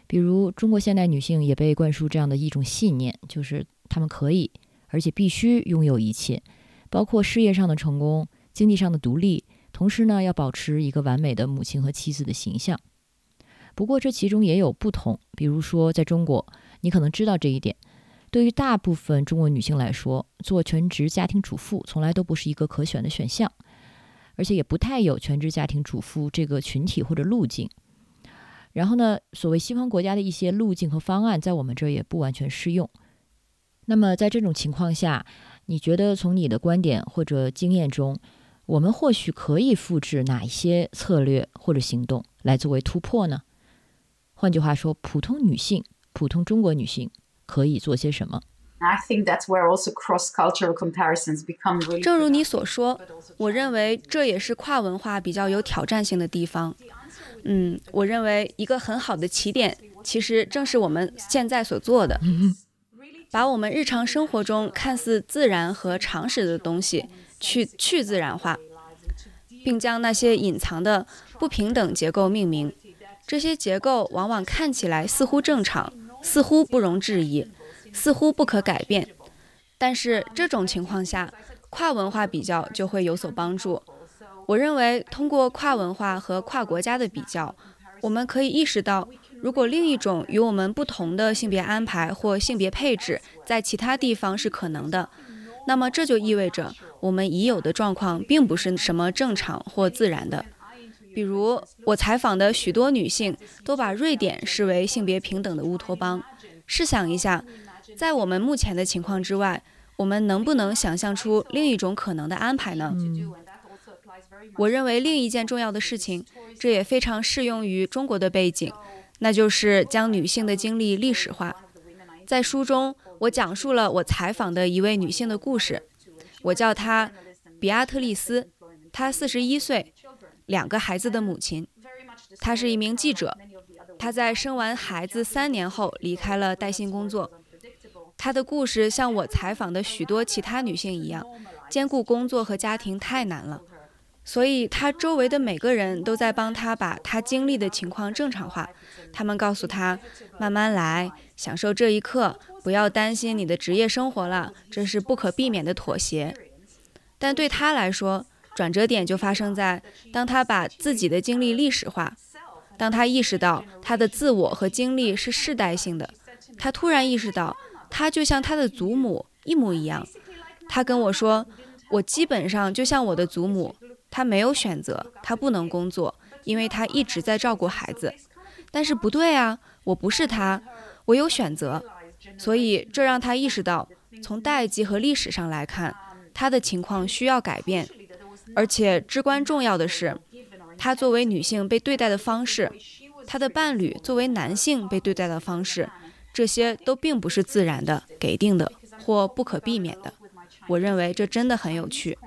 S2: 比如，中国现代女性也被灌输这样的一种信念，就是她们可以，而且必须拥有一切，包括事业上的成功。经济上的独立，同时呢，要保持一个完美的母亲和妻子的形象。不过，这其中也有不同。比如说，在中国，你可能知道这一点：对于大部分中国女性来说，做全职家庭主妇从来都不是一个可选的选项，而且也不太有全职家庭主妇这个群体或者路径。然后呢，所谓西方国家的一些路径和方案，在我们这儿也不完全适用。那么，在这种情况下，你觉得从你的观点或者经验中，我们或许可以复制哪一些策略或者行动来作为突破呢？换句话说，普通女性、普通中国女性可以做些什么
S4: ？I think that's where also cross-cultural comparisons become really.
S3: 正如你所说，我认为这也是跨文化比较有挑战性的地方。嗯，我认为一个很好的起点，其实正是我们现在所做的，把我们日常生活中看似自然和常识的东西。去去自然化，并将那些隐藏的不平等结构命名。这些结构往往看起来似乎正常，似乎不容置疑，似乎不可改变。但是这种情况下，跨文化比较就会有所帮助。我认为，通过跨文化和跨国家的比较，我们可以意识到，如果另一种与我们不同的性别安排或性别配置在其他地方是可能的，那么这就意味着我们已有的状况并不是什么正常或自然的。比如，我采访的许多女性都把瑞典视为性别平等的乌托邦。试想一下，在我们目前的情况之外，我们能不能想象出另一种可能的安排呢？我认为另一件重要的事情，这也非常适用于中国的背景，那就是将女性的经历历史化。在书中，我讲述了我采访的一位女性的故事。我叫她比阿特丽斯，她四十一岁。两个孩子的母亲，她是一名记者。她在生完孩子三年后离开了带薪工作。她的故事像我采访的许多其他女性一样，兼顾工作和家庭太难了，所以她周围的每个人都在帮她把她经历的情况正常化。他们告诉她：“慢慢来，享受这一刻，不要担心你的职业生活了，这是不可避免的妥协。”但对她来说，转折点就发生在当他把自己的经历历史化，当他意识到他的自我和经历是世代性的，他突然意识到他就像他的祖母一模一样。他跟我说：“我基本上就像我的祖母，他没有选择，他不能工作，因为他一直在照顾孩子。但是不对啊，我不是他，我有选择。所以这让他意识到，从代际和历史上来看，他的情况需要改变。”而且至关重要的是，她作为女性被对待的方式，她的伴侣作为男性被对待的方式，这些都并不是自然的、给定的或不可避免的。我认为这真的很有趣。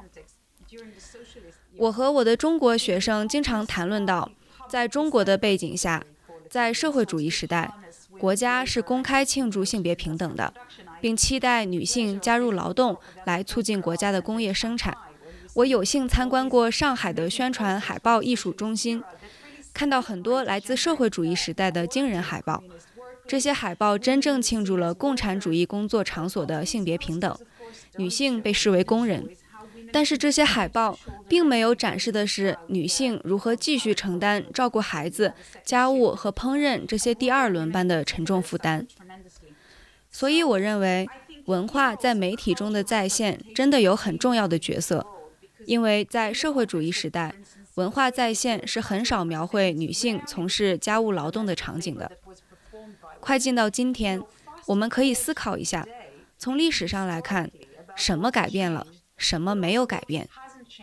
S3: 我和我的中国学生经常谈论到，在中国的背景下，在社会主义时代，国家是公开庆祝性别平等的，并期待女性加入劳动来促进国家的工业生产。我有幸参观过上海的宣传海报艺术中心，看到很多来自社会主义时代的惊人海报。这些海报真正庆祝了共产主义工作场所的性别平等，女性被视为工人。但是这些海报并没有展示的是女性如何继续承担照顾孩子、家务和烹饪这些第二轮班的沉重负担。所以，我认为文化在媒体中的再现真的有很重要的角色。因为在社会主义时代，文化再现是很少描绘女性从事家务劳动的场景的。快进到今天，我们可以思考一下：从历史上来看，什么改变了，什么没有改变？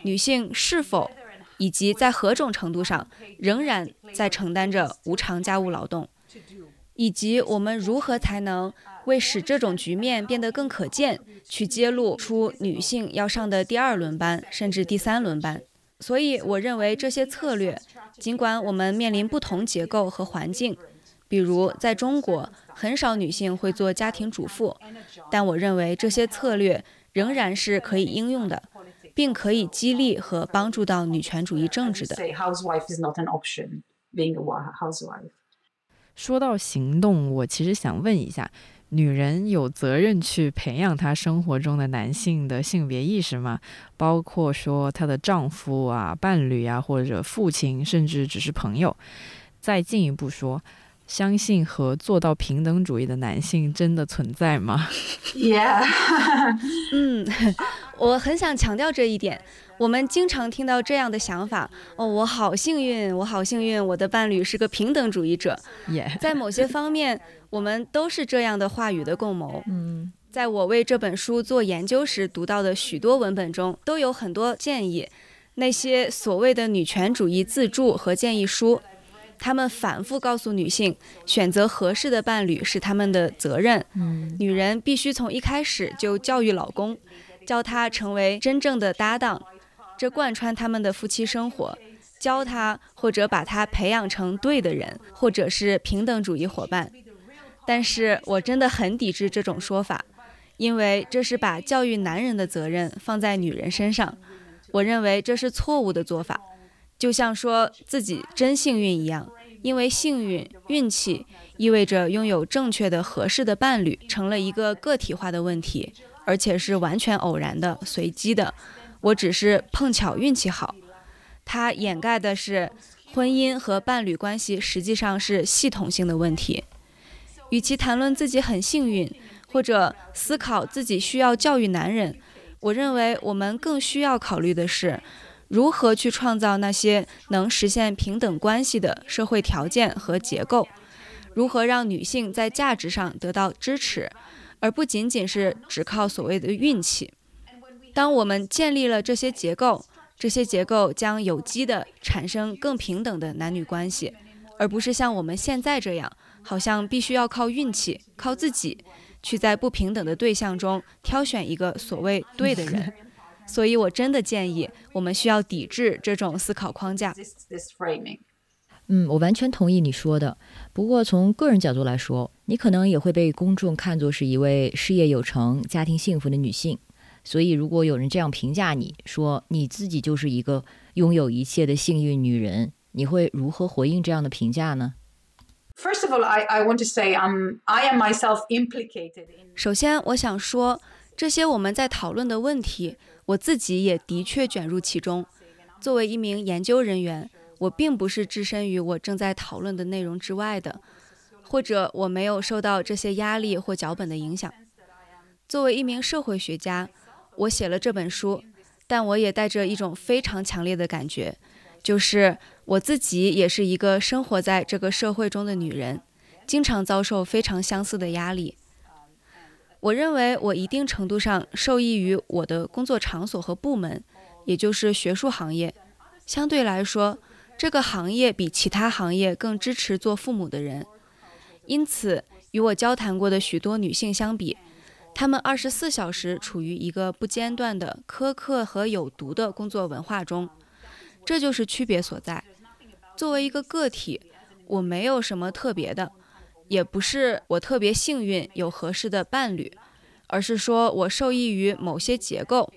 S3: 女性是否以及在何种程度上仍然在承担着无偿家务劳动？以及我们如何才能？为使这种局面变得更可见，去揭露出女性要上的第二轮班，甚至第三轮班。所以，我认为这些策略，尽管我们面临不同结构和环境，比如在中国，很少女性会做家庭主妇，但我认为这些策略仍然是可以应用的，并可以激励和帮助到女权主义政治的。
S1: 说到行动，我其实想问一下。女人有责任去培养她生活中的男性的性别意识吗？包括说她的丈夫啊、伴侣啊，或者父亲，甚至只是朋友。再进一步说，相信和做到平等主义的男性真的存在吗
S4: ？Yeah，
S3: 嗯，我很想强调这一点。我们经常听到这样的想法：哦，我好幸运，我好幸运，我的伴侣是个平等主义者。在某些方面。我们都是这样的话语的共谋。
S1: 嗯，
S3: 在我为这本书做研究时读到的许多文本中，都有很多建议。那些所谓的女权主义自助和建议书，他们反复告诉女性，选择合适的伴侣是他们的责任。
S1: 嗯，
S3: 女人必须从一开始就教育老公，教他成为真正的搭档，这贯穿他们的夫妻生活。教他或者把他培养成对的人，或者是平等主义伙伴。但是我真的很抵制这种说法，因为这是把教育男人的责任放在女人身上。我认为这是错误的做法，就像说自己真幸运一样，因为幸运、运气意味着拥有正确的、合适的伴侣，成了一个个体化的问题，而且是完全偶然的、随机的。我只是碰巧运气好，它掩盖的是婚姻和伴侣关系实际上是系统性的问题。与其谈论自己很幸运，或者思考自己需要教育男人，我认为我们更需要考虑的是，如何去创造那些能实现平等关系的社会条件和结构，如何让女性在价值上得到支持，而不仅仅是只靠所谓的运气。当我们建立了这些结构，这些结构将有机地产生更平等的男女关系，而不是像我们现在这样，好像必须要靠运气、靠自己，去在不平等的对象中挑选一个所谓对的人。所以，我真的建议我们需要抵制这种思考框架。
S2: 嗯，我完全同意你说的。不过，从个人角度来说，你可能也会被公众看作是一位事业有成、家庭幸福的女性。所以，如果有人这样评价你，说你自己就是一个拥有一切的幸运女人，你会如何回应这样的评价呢
S4: ？First of all, I I want to say, I'm I am myself implicated in.
S3: 首先，我想说，这些我们在讨论的问题，我自己也的确卷入其中。作为一名研究人员，我并不是置身于我正在讨论的内容之外的，或者我没有受到这些压力或脚本的影响。作为一名社会学家，我写了这本书，但我也带着一种非常强烈的感觉，就是我自己也是一个生活在这个社会中的女人，经常遭受非常相似的压力。我认为我一定程度上受益于我的工作场所和部门，也就是学术行业。相对来说，这个行业比其他行业更支持做父母的人，因此与我交谈过的许多女性相比。她们二十四小时处于一个不间断的苛刻和有毒的工作文化中，这就是区别所在。作为一个个体，我没有什么特别的，也不是我特别幸运有合适的伴侣，而是说我受益于某些结构，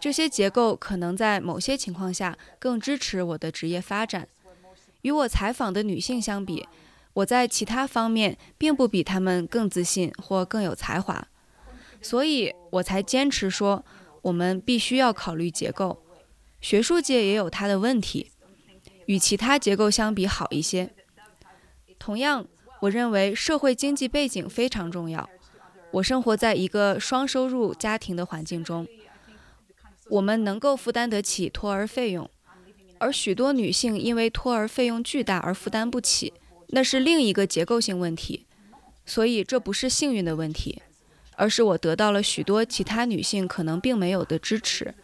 S3: 这些结构可能在某些情况下更支持我的职业发展。与我采访的女性相比，我在其他方面并不比她们更自信或更有才华。所以我才坚持说，我们必须要考虑结构。学术界也有它的问题，与其他结构相比好一些。同样，我认为社会经济背景非常重要。我生活在一个双收入家庭的环境中，我们能够负担得起托儿费用，而许多女性因为托儿费用巨大而负担不起，那是另一个结构性问题。所以这不是幸运的问题。而是我得到了许多其他女性可能并没有的支持，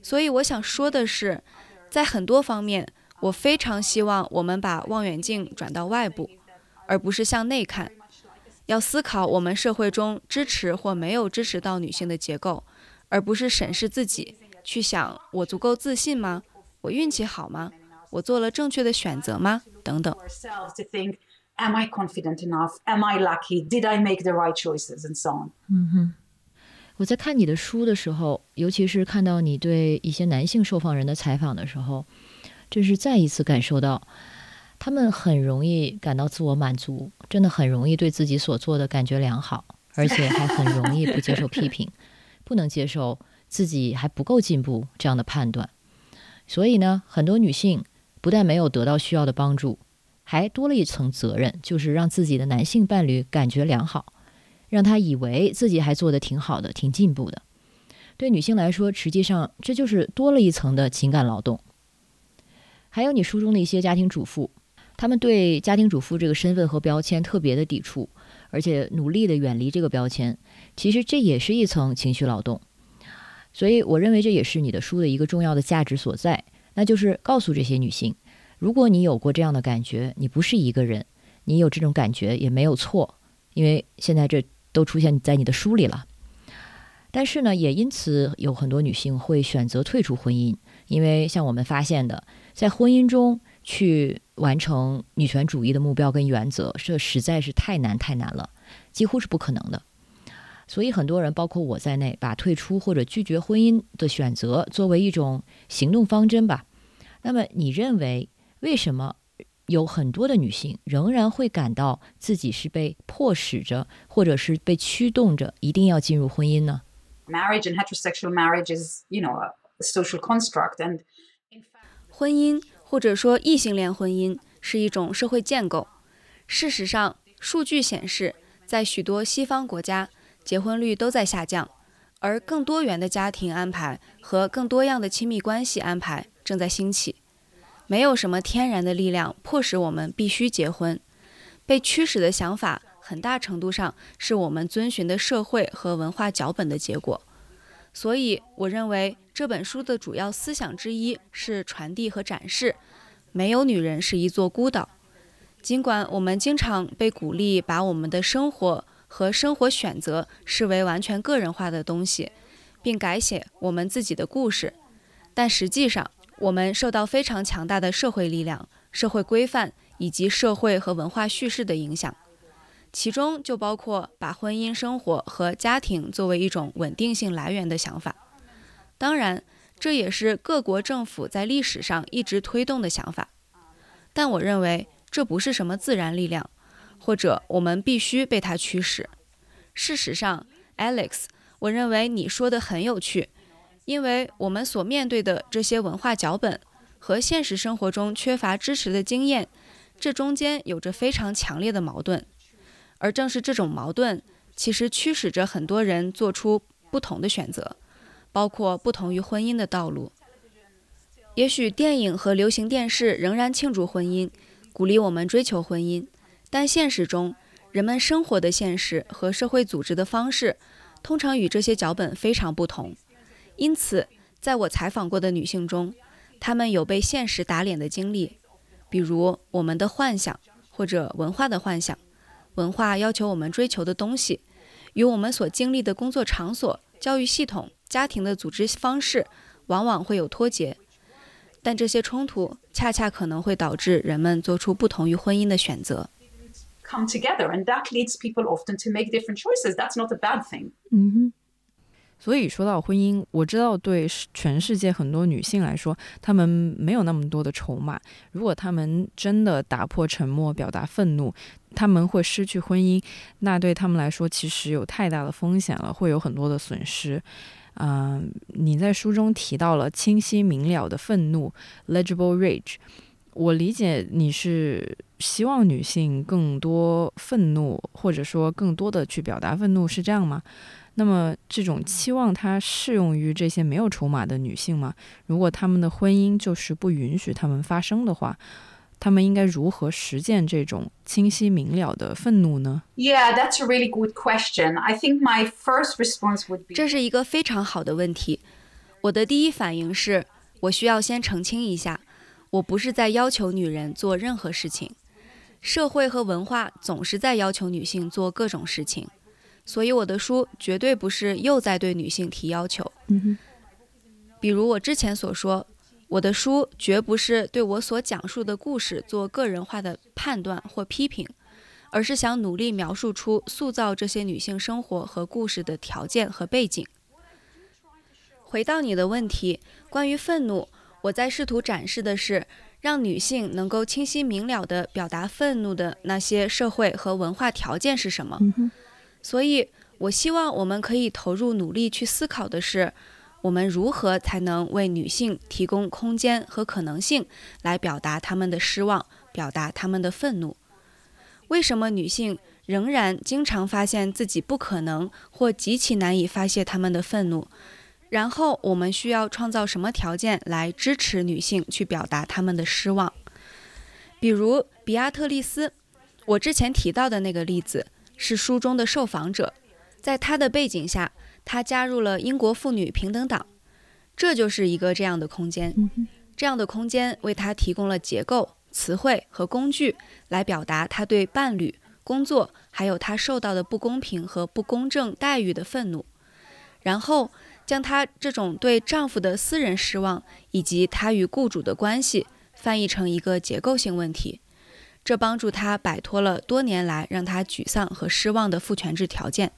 S3: 所以我想说的是，在很多方面，我非常希望我们把望远镜转到外部，而不是向内看，要思考我们社会中支持或没有支持到女性的结构，而不是审视自己，去想我足够自信吗？我运气好吗？我做了正确的选择吗？等等。
S4: Am I confident enough? Am I lucky? Did I make the right choices? And so on.
S2: 嗯哼，我在看你的书的时候，尤其是看到你对一些男性受访人的采访的时候，真是再一次感受到，他们很容易感到自我满足，真的很容易对自己所做的感觉良好，而且还很容易不接受批评，不能接受自己还不够进步这样的判断。所以呢，很多女性不但没有得到需要的帮助。还多了一层责任，就是让自己的男性伴侣感觉良好，让他以为自己还做得挺好的、挺进步的。对女性来说，实际上这就是多了一层的情感劳动。还有你书中的一些家庭主妇，他们对家庭主妇这个身份和标签特别的抵触，而且努力的远离这个标签。其实这也是一层情绪劳动。所以我认为这也是你的书的一个重要的价值所在，那就是告诉这些女性。如果你有过这样的感觉，你不是一个人，你有这种感觉也没有错，因为现在这都出现在你的书里了。但是呢，也因此有很多女性会选择退出婚姻，因为像我们发现的，在婚姻中去完成女权主义的目标跟原则，这实在是太难太难了，几乎是不可能的。所以很多人，包括我在内，把退出或者拒绝婚姻的选择作为一种行动方针吧。那么，你认为为什么有很多的女性仍然会感到自己是被迫使着，或者是被驱动着，一定要进入婚姻呢
S4: ？Marriage and heterosexual marriage is, you know, a social construct, and
S3: 婚姻或者说异性恋婚姻是一种社会建构。事实上，数据显示，在许多西方国家。结婚率都在下降，而更多元的家庭安排和更多样的亲密关系安排正在兴起。没有什么天然的力量迫使我们必须结婚，被驱使的想法很大程度上是我们遵循的社会和文化脚本的结果。所以，我认为这本书的主要思想之一是传递和展示：没有女人是一座孤岛。尽管我们经常被鼓励把我们的生活。和生活选择视为完全个人化的东西，并改写我们自己的故事，但实际上，我们受到非常强大的社会力量、社会规范以及社会和文化叙事的影响，其中就包括把婚姻生活和家庭作为一种稳定性来源的想法。当然，这也是各国政府在历史上一直推动的想法，但我认为这不是什么自然力量。或者我们必须被它驱使。事实上，Alex，我认为你说的很有趣，因为我们所面对的这些文化脚本和现实生活中缺乏支持的经验，这中间有着非常强烈的矛盾。而正是这种矛盾，其实驱使着很多人做出不同的选择，包括不同于婚姻的道路。也许电影和流行电视仍然庆祝婚姻，鼓励我们追求婚姻。但现实中，人们生活的现实和社会组织的方式，通常与这些脚本非常不同。因此，在我采访过的女性中，她们有被现实打脸的经历，比如我们的幻想或者文化的幻想，文化要求我们追求的东西，与我们所经历的工作场所、教育系统、家庭的组织方式，往往会有脱节。但这些冲突恰恰可能会导致人们做出不同于婚姻的选择。
S4: come together, and that leads people often to make different choices. That's not a bad thing.
S1: 嗯哼。所以说到婚姻，我知道对全世界很多女性来说，她们没有那么多的筹码。如果她们真的打破沉默，表达愤怒，她们会失去婚姻，那对她们来说其实有太大的风险了，会有很多的损失。嗯，你在书中提到了清晰明了的愤怒 （legible rage）。我理解你是希望女性更多愤怒，或者说更多的去表达愤怒，是这样吗？那么这种期望它适用于这些没有筹码的女性吗？如果他们的婚姻就是不允许他们发生的话，他们应该如何实践这种清晰明了的愤怒呢
S4: ？Yeah, that's a really good question. I think my first response would be
S3: 这是一个非常好的问题。我的第一反应是我需要先澄清一下。我不是在要求女人做任何事情，社会和文化总是在要求女性做各种事情，所以我的书绝对不是又在对女性提要求。比如我之前所说，我的书绝不是对我所讲述的故事做个人化的判断或批评，而是想努力描述出塑造这些女性生活和故事的条件和背景。回到你的问题，关于愤怒。我在试图展示的是，让女性能够清晰明了地表达愤怒的那些社会和文化条件是什么。所以，我希望我们可以投入努力去思考的是，我们如何才能为女性提供空间和可能性，来表达她们的失望，表达她们的愤怒。为什么女性仍然经常发现自己不可能或极其难以发泄她们的愤怒？然后我们需要创造什么条件来支持女性去表达她们的失望？比如比亚特丽斯，我之前提到的那个例子是书中的受访者，在他的背景下，他加入了英国妇女平等党，这就是一个这样的空间。这样的空间为他提供了结构、词汇和工具，来表达他对伴侣、工作还有他受到的不公平和不公正待遇的愤怒。然后。将她这种对丈夫的私人失望，以及她与雇主的关系，翻译成一个结构性问题，这帮助她摆脱了多年来让她沮丧和失望的父权制条件。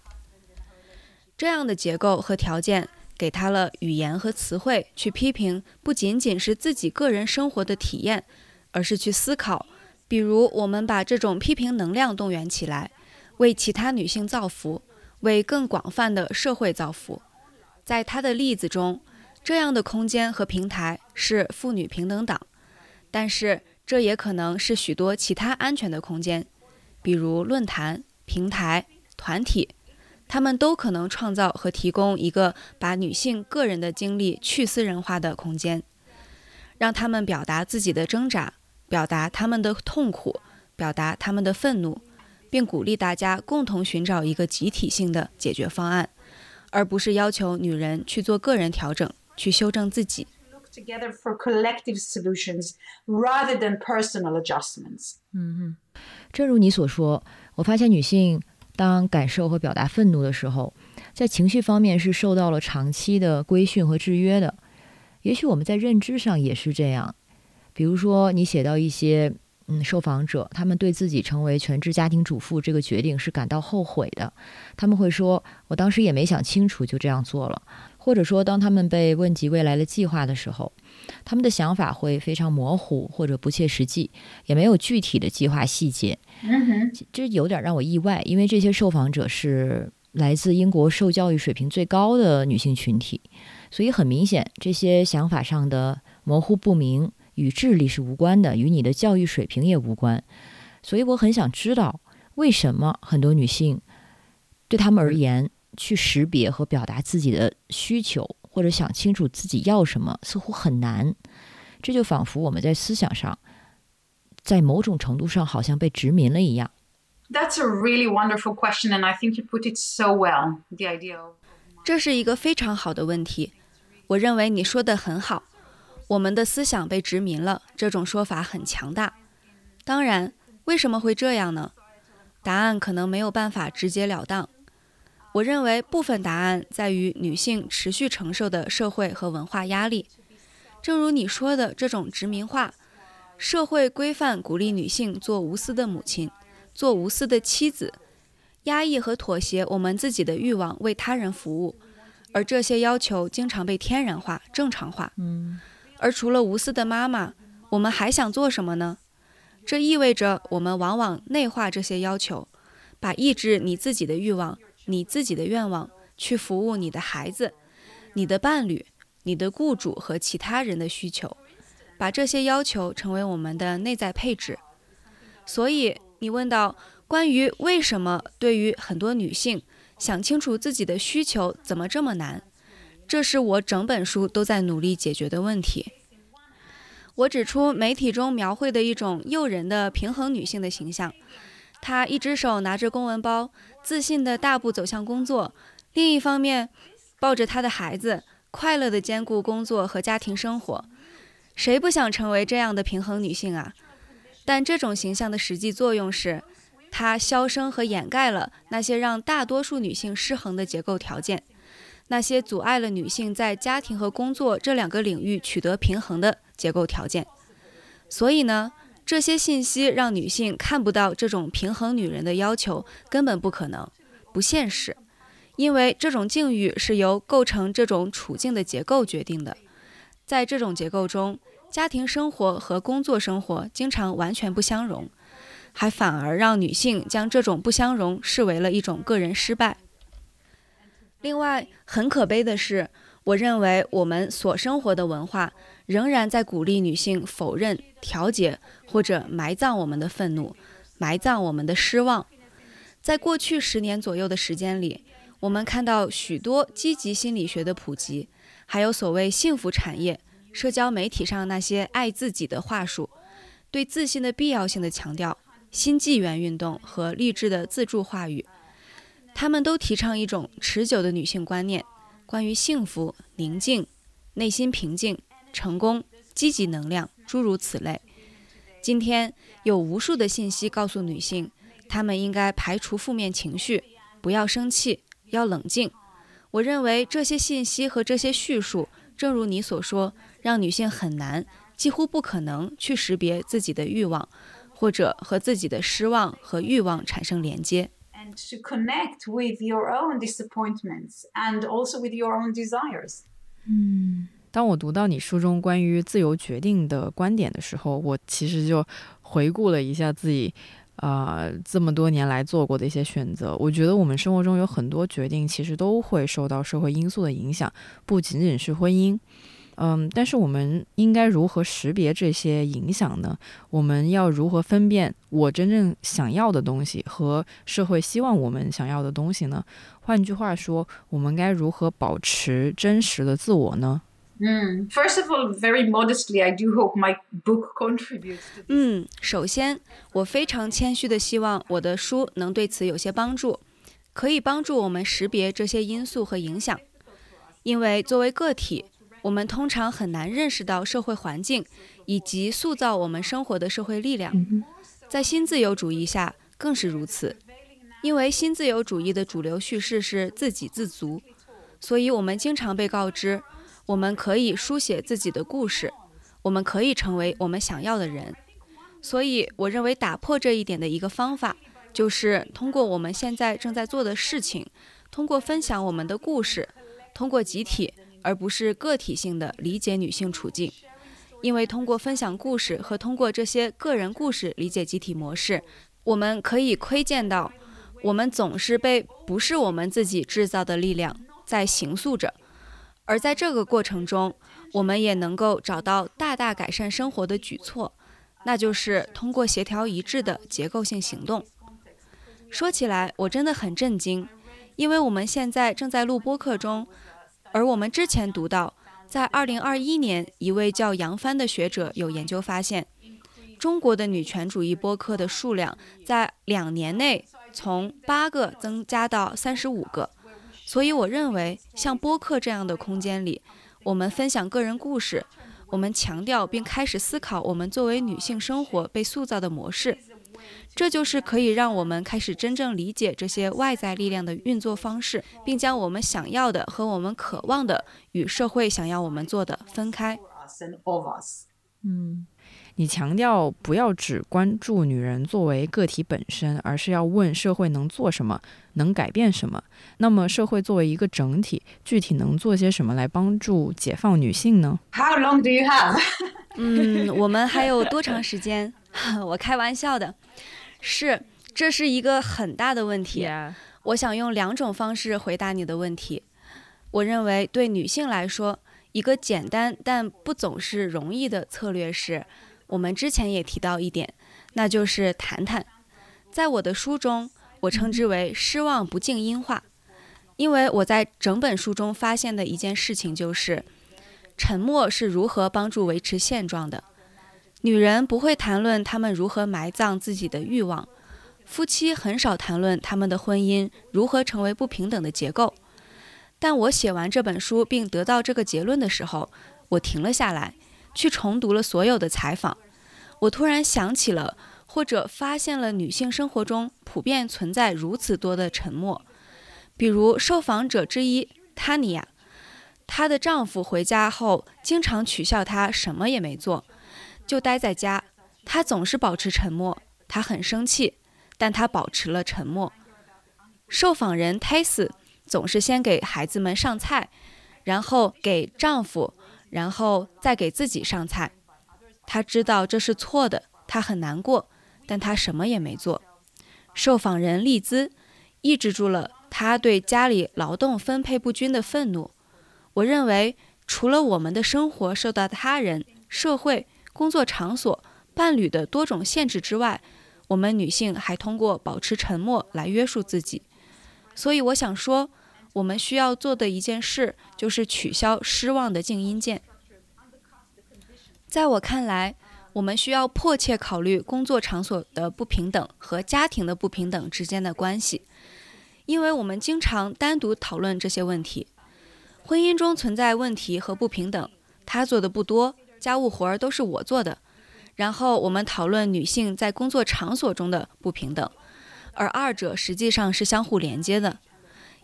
S3: 这样的结构和条件给他了语言和词汇去批评，不仅仅是自己个人生活的体验，而是去思考。比如，我们把这种批评能量动员起来，为其他女性造福，为更广泛的社会造福。在他的例子中，这样的空间和平台是妇女平等党，但是这也可能是许多其他安全的空间，比如论坛、平台、团体，他们都可能创造和提供一个把女性个人的经历去私人化的空间，让他们表达自己的挣扎，表达他们的痛苦，表达他们的愤怒，并鼓励大家共同寻找一个集体性的解决方案。而不是要求女人去做个人调整，去修正自己。
S4: Together for collective solutions rather than personal adjustments。
S2: 嗯哼，正如你所说，我发现女性当感受和表达愤怒的时候，在情绪方面是受到了长期的规训和制约的。也许我们在认知上也是这样。比如说，你写到一些。嗯，受访者他们对自己成为全职家庭主妇这个决定是感到后悔的。他们会说：“我当时也没想清楚，就这样做了。”或者说，当他们被问及未来的计划的时候，他们的想法会非常模糊或者不切实际，也没有具体的计划细节。这有点让我意外，因为这些受访者是来自英国受教育水平最高的女性群体，所以很明显，这些想法上的模糊不明。与智力是无关的，与你的教育水平也无关，所以我很想知道，为什么很多女性对他们而言，去识别和表达自己的需求，或者想清楚自己要什么，似乎很难。这就仿佛我们在思想上，在某种程度上好像被殖民了一样。
S4: That's a really wonderful question, and I think you put it so well. The idea of
S3: 这是一个非常好的问题，我认为你说的很好。我们的思想被殖民了，这种说法很强大。当然，为什么会这样呢？答案可能没有办法直截了当。我认为部分答案在于女性持续承受的社会和文化压力。正如你说的，这种殖民化，社会规范鼓励女性做无私的母亲，做无私的妻子，压抑和妥协我们自己的欲望，为他人服务，而这些要求经常被天然化、正常化。
S2: 嗯。
S3: 而除了无私的妈妈，我们还想做什么呢？这意味着我们往往内化这些要求，把抑制你自己的欲望、你自己的愿望，去服务你的孩子、你的伴侣、你的雇主和其他人的需求，把这些要求成为我们的内在配置。所以，你问到关于为什么对于很多女性想清楚自己的需求怎么这么难？这是我整本书都在努力解决的问题。我指出，媒体中描绘的一种诱人的平衡女性的形象：她一只手拿着公文包，自信的大步走向工作；另一方面，抱着她的孩子，快乐地兼顾工作和家庭生活。谁不想成为这样的平衡女性啊？但这种形象的实际作用是，它消声和掩盖了那些让大多数女性失衡的结构条件。那些阻碍了女性在家庭和工作这两个领域取得平衡的结构条件，所以呢，这些信息让女性看不到这种平衡女人的要求根本不可能、不现实，因为这种境遇是由构成这种处境的结构决定的。在这种结构中，家庭生活和工作生活经常完全不相容，还反而让女性将这种不相容视为了一种个人失败。另外，很可悲的是，我认为我们所生活的文化仍然在鼓励女性否认、调节或者埋葬我们的愤怒，埋葬我们的失望。在过去十年左右的时间里，我们看到许多积极心理学的普及，还有所谓幸福产业、社交媒体上那些爱自己的话术，对自信的必要性的强调、新纪元运动和励志的自助话语。他们都提倡一种持久的女性观念，关于幸福、宁静、内心平静、成功、积极能量，诸如此类。今天有无数的信息告诉女性，她们应该排除负面情绪，不要生气，要冷静。我认为这些信息和这些叙述，正如你所说，让女性很难，几乎不可能去识别自己的欲望，或者和自己的失望和欲望产生连接。
S4: and to connect with your own disappointments and also with your own desires.
S1: 嗯，当我读到你书中关于自由决定的观点的时候，我其实就回顾了一下自己，啊，这么多年来做过的一些选择。我觉得我们生活中有很多决定，其实都会受到社会因素的影响，不仅仅是婚姻。嗯，但是我们应该如何识别这些影响呢？我们要如何分辨我真正想要的东西和社会希望我们想要的东西呢？换句话说，我们该如何保持真实的自我呢？
S4: 嗯，First of all, very modestly, I do hope my book contributes.
S3: 嗯，首先，我非常谦虚的希望我的书能对此有些帮助，可以帮助我们识别这些因素和影响，因为作为个体。我们通常很难认识到社会环境以及塑造我们生活的社会力量，在新自由主义下更是如此。因为新自由主义的主流叙事是自给自足，所以我们经常被告知我们可以书写自己的故事，我们可以成为我们想要的人。所以，我认为打破这一点的一个方法，就是通过我们现在正在做的事情，通过分享我们的故事，通过集体。而不是个体性的理解女性处境，因为通过分享故事和通过这些个人故事理解集体模式，我们可以窥见到，我们总是被不是我们自己制造的力量在形塑着，而在这个过程中，我们也能够找到大大改善生活的举措，那就是通过协调一致的结构性行动。说起来，我真的很震惊，因为我们现在正在录播课中。而我们之前读到，在二零二一年，一位叫杨帆的学者有研究发现，中国的女权主义播客的数量在两年内从八个增加到三十五个。所以，我认为像播客这样的空间里，我们分享个人故事，我们强调并开始思考我们作为女性生活被塑造的模式。这就是可以让我们开始真正理解这些外在力量的运作方式，并将我们想要的和我们渴望的与社会想要我们做的分开。
S1: 嗯，你强调不要只关注女人作为个体本身，而是要问社会能做什么，能改变什么。那么，社会作为一个整体，具体能做些什么来帮助解放女性呢
S4: ？How long do you have？
S3: 嗯，我们还有多长时间？我开玩笑的。是，这是一个很大的问题。我想用两种方式回答你的问题。我认为，对女性来说，一个简单但不总是容易的策略是，我们之前也提到一点，那就是谈谈。在我的书中，我称之为“失望不静音话”，因为我在整本书中发现的一件事情就是，沉默是如何帮助维持现状的。女人不会谈论她们如何埋葬自己的欲望，夫妻很少谈论他们的婚姻如何成为不平等的结构。但我写完这本书并得到这个结论的时候，我停了下来，去重读了所有的采访。我突然想起了，或者发现了女性生活中普遍存在如此多的沉默。比如受访者之一塔尼亚，她的丈夫回家后经常取笑她什么也没做。就待在家，她总是保持沉默。她很生气，但她保持了沉默。受访人泰斯总是先给孩子们上菜，然后给丈夫，然后再给自己上菜。他知道这是错的，他很难过，但他什么也没做。受访人丽兹抑制住了他对家里劳动分配不均的愤怒。我认为，除了我们的生活受到他人、社会。工作场所、伴侣的多种限制之外，我们女性还通过保持沉默来约束自己。所以，我想说，我们需要做的一件事就是取消失望的静音键。在我看来，我们需要迫切考虑工作场所的不平等和家庭的不平等之间的关系，因为我们经常单独讨论这些问题。婚姻中存在问题和不平等，他做的不多。家务活儿都是我做的，然后我们讨论女性在工作场所中的不平等，而二者实际上是相互连接的。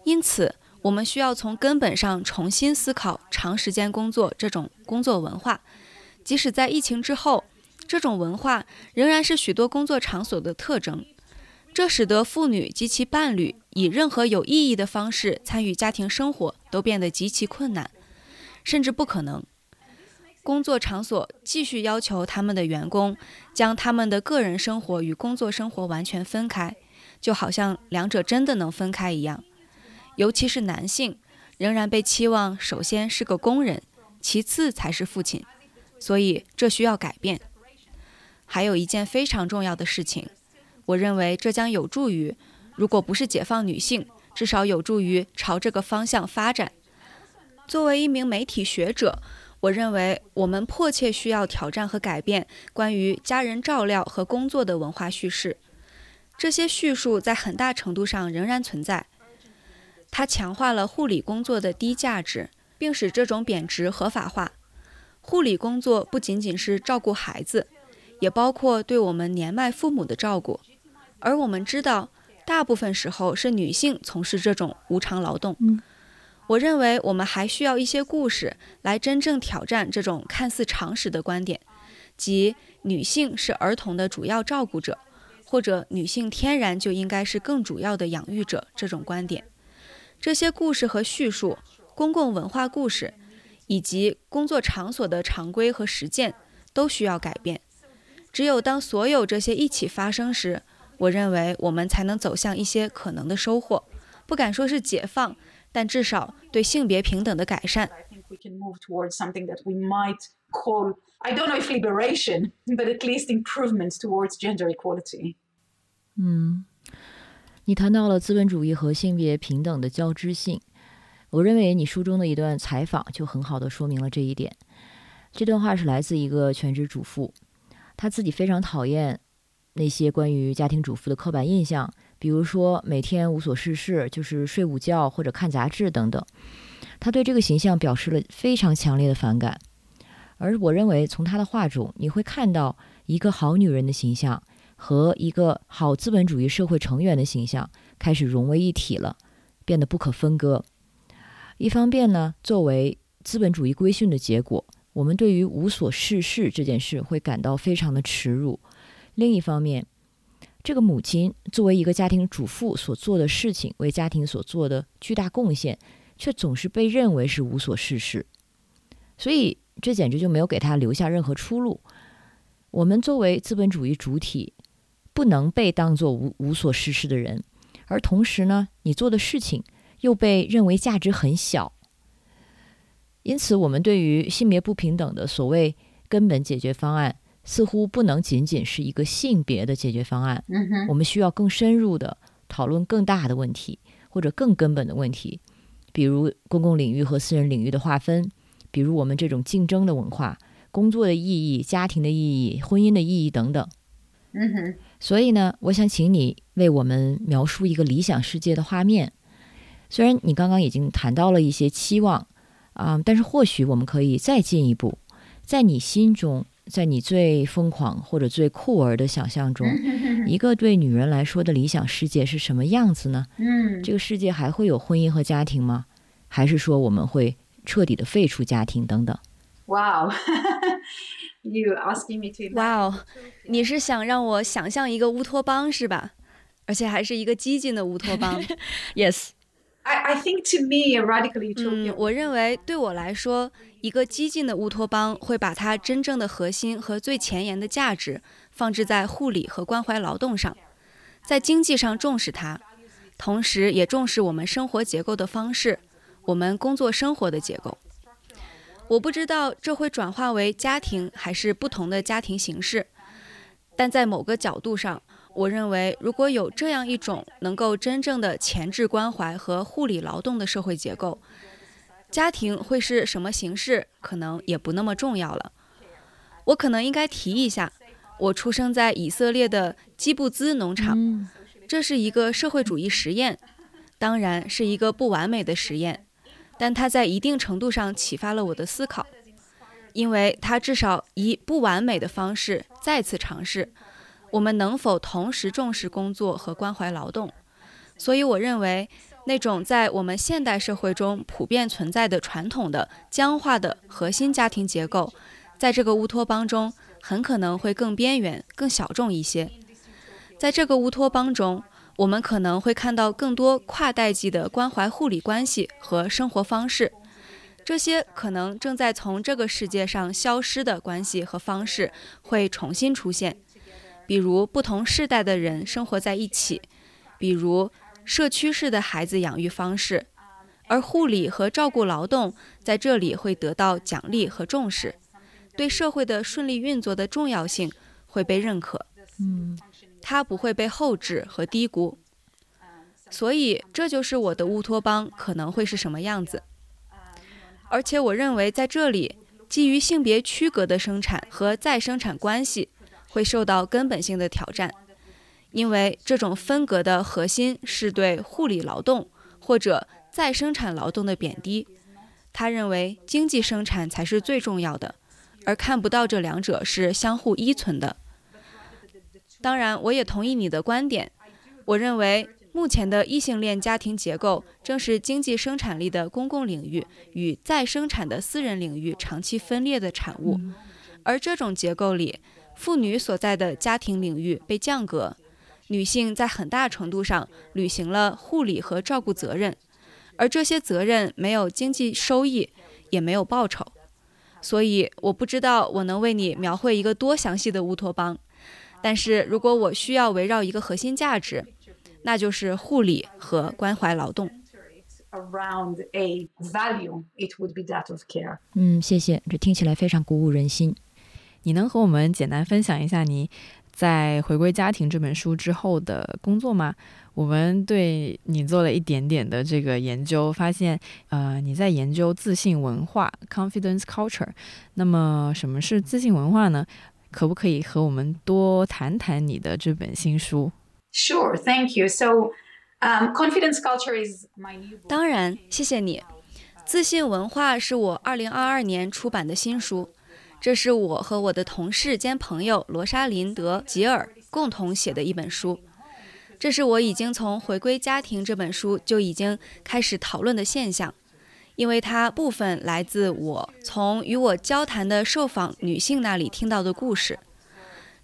S3: 因此，我们需要从根本上重新思考长时间工作这种工作文化。即使在疫情之后，这种文化仍然是许多工作场所的特征。这使得妇女及其伴侣以任何有意义的方式参与家庭生活都变得极其困难，甚至不可能。工作场所继续要求他们的员工将他们的个人生活与工作生活完全分开，就好像两者真的能分开一样。尤其是男性，仍然被期望首先是个工人，其次才是父亲。所以这需要改变。还有一件非常重要的事情，我认为这将有助于，如果不是解放女性，至少有助于朝这个方向发展。作为一名媒体学者，我认为我们迫切需要挑战和改变关于家人照料和工作的文化叙事。这些叙述在很大程度上仍然存在。它强化了护理工作的低价值，并使这种贬值合法化。护理工作不仅仅是照顾孩子。也包括对我们年迈父母的照顾，而我们知道，大部分时候是女性从事这种无偿劳动。我认为我们还需要一些故事来真正挑战这种看似常识的观点，即女性是儿童的主要照顾者，或者女性天然就应该是更主要的养育者这种观点。这些故事和叙述，公共文化故事，以及工作场所的常规和实践，都需要改变。只有当所有这些一起发生时，我认为我们才能走向一些可能的收获。不敢说是解放，但至少对性别平等的改善。
S4: I don't know if liberation, but at least improvements towards gender equality.
S2: 嗯，你谈到了资本主义和性别平等的交织性。我认为你书中的一段采访就很好的说明了这一点。这段话是来自一个全职主妇。她自己非常讨厌那些关于家庭主妇的刻板印象，比如说每天无所事事，就是睡午觉或者看杂志等等。她对这个形象表示了非常强烈的反感。而我认为，从她的话中，你会看到一个好女人的形象和一个好资本主义社会成员的形象开始融为一体了，变得不可分割。一方面呢，作为资本主义规训的结果。我们对于无所事事这件事会感到非常的耻辱。另一方面，这个母亲作为一个家庭主妇所做的事情，为家庭所做的巨大贡献，却总是被认为是无所事事。所以，这简直就没有给她留下任何出路。我们作为资本主义主体，不能被当作无无所事事的人，而同时呢，你做的事情又被认为价值很小。因此，我们对于性别不平等的所谓根本解决方案，似乎不能仅仅是一个性别的解决方案。我们需要更深入的讨论更大的问题，或者更根本的问题，比如公共领域和私人领域的划分，比如我们这种竞争的文化、工作的意义、家庭的意义、婚姻的意义等等。
S4: 嗯哼。
S2: 所以呢，我想请你为我们描述一个理想世界的画面。虽然你刚刚已经谈到了一些期望。啊！但是或许我们可以再进一步，在你心中，在你最疯狂或者最酷儿的想象中，一个对女人来说的理想世界是什么样子呢？
S4: 嗯，
S2: 这个世界还会有婚姻和家庭吗？还是说我们会彻底的废除家庭等等
S4: ？Wow, you asking me to?
S3: Wow，你是想让我想象一个乌托邦是吧？而且还是一个激进的乌托邦？
S2: Yes.
S4: I, I think to me a radical utopia.
S3: 嗯，我认为对我来说，一个激进的乌托邦会把它真正的核心和最前沿的价值放置在护理和关怀劳动上，在经济上重视它，同时也重视我们生活结构的方式，我们工作生活的结构。我不知道这会转化为家庭还是不同的家庭形式，但在某个角度上。我认为，如果有这样一种能够真正的前置关怀和护理劳动的社会结构，家庭会是什么形式，可能也不那么重要了。我可能应该提一下，我出生在以色列的基布兹农场，这是一个社会主义实验，当然是一个不完美的实验，但它在一定程度上启发了我的思考，因为它至少以不完美的方式再次尝试。我们能否同时重视工作和关怀劳动？所以，我认为那种在我们现代社会中普遍存在的传统的僵化的核心家庭结构，在这个乌托邦中很可能会更边缘、更小众一些。在这个乌托邦中，我们可能会看到更多跨代际的关怀护理关系和生活方式。这些可能正在从这个世界上消失的关系和方式会重新出现，比如不同世代的人生活在一起，比如社区式的孩子养育方式，而护理和照顾劳动在这里会得到奖励和重视，对社会的顺利运作的重要性会被认可。
S2: 嗯，
S3: 它不会被后置和低估。所以，这就是我的乌托邦可能会是什么样子。而且我认为，在这里，基于性别区隔的生产和再生产关系会受到根本性的挑战，因为这种分隔的核心是对护理劳动或者再生产劳动的贬低。他认为经济生产才是最重要的，而看不到这两者是相互依存的。当然，我也同意你的观点。我认为。目前的异性恋家庭结构正是经济生产力的公共领域与再生产的私人领域长期分裂的产物，而这种结构里，妇女所在的家庭领域被降格，女性在很大程度上履行了护理和照顾责任，而这些责任没有经济收益，也没有报酬。所以，我不知道我能为你描绘一个多详细的乌托邦，但是如果我需要围绕一个核心价值。那就是护理和关怀劳动。
S2: 嗯，谢谢，这听起来非常鼓舞人心。
S1: 你能和我们简单分享一下你在《回归家庭》这本书之后的工作吗？我们对你做了一点点的这个研究，发现，呃，你在研究自信文化 （confidence culture）。那么，什么是自信文化呢？可不可以和我们多谈谈你的这本新书
S4: ？Sure, thank you. So, um, confidence culture is my new
S3: 当然，谢谢你。自信文化是我二零二二年出版的新书，这是我和我的同事兼朋友罗莎琳德·吉尔共同写的一本书。这是我已经从《回归家庭》这本书就已经开始讨论的现象，因为它部分来自我从与我交谈的受访女性那里听到的故事。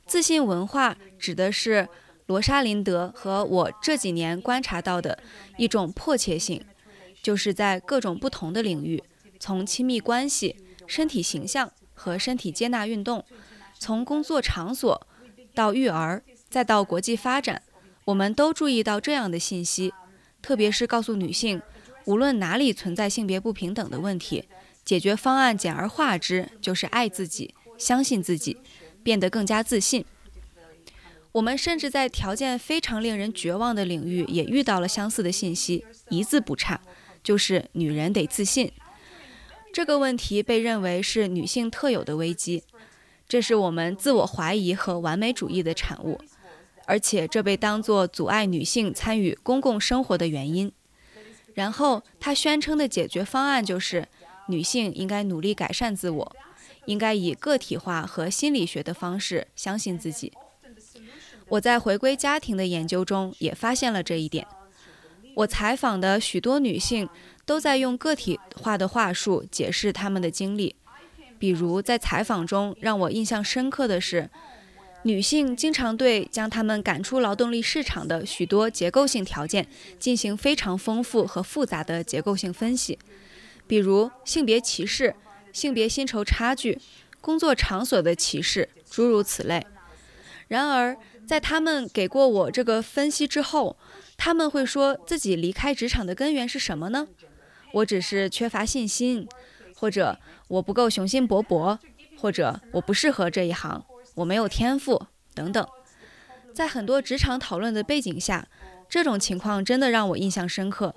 S3: 自信文化指的是。罗莎琳德和我这几年观察到的一种迫切性，就是在各种不同的领域，从亲密关系、身体形象和身体接纳运动，从工作场所到育儿，再到国际发展，我们都注意到这样的信息，特别是告诉女性，无论哪里存在性别不平等的问题，解决方案简而化之，就是爱自己、相信自己，变得更加自信。我们甚至在条件非常令人绝望的领域也遇到了相似的信息，一字不差，就是女人得自信。这个问题被认为是女性特有的危机，这是我们自我怀疑和完美主义的产物，而且这被当作阻碍女性参与公共生活的原因。然后他宣称的解决方案就是，女性应该努力改善自我，应该以个体化和心理学的方式相信自己。我在回归家庭的研究中也发现了这一点。我采访的许多女性都在用个体化的话术解释她们的经历。比如，在采访中让我印象深刻的是，女性经常对将她们赶出劳动力市场的许多结构性条件进行非常丰富和复杂的结构性分析，比如性别歧视、性别薪酬差距、工作场所的歧视，诸如此类。然而，在他们给过我这个分析之后，他们会说自己离开职场的根源是什么呢？我只是缺乏信心，或者我不够雄心勃勃，或者我不适合这一行，我没有天赋等等。在很多职场讨论的背景下，这种情况真的让我印象深刻。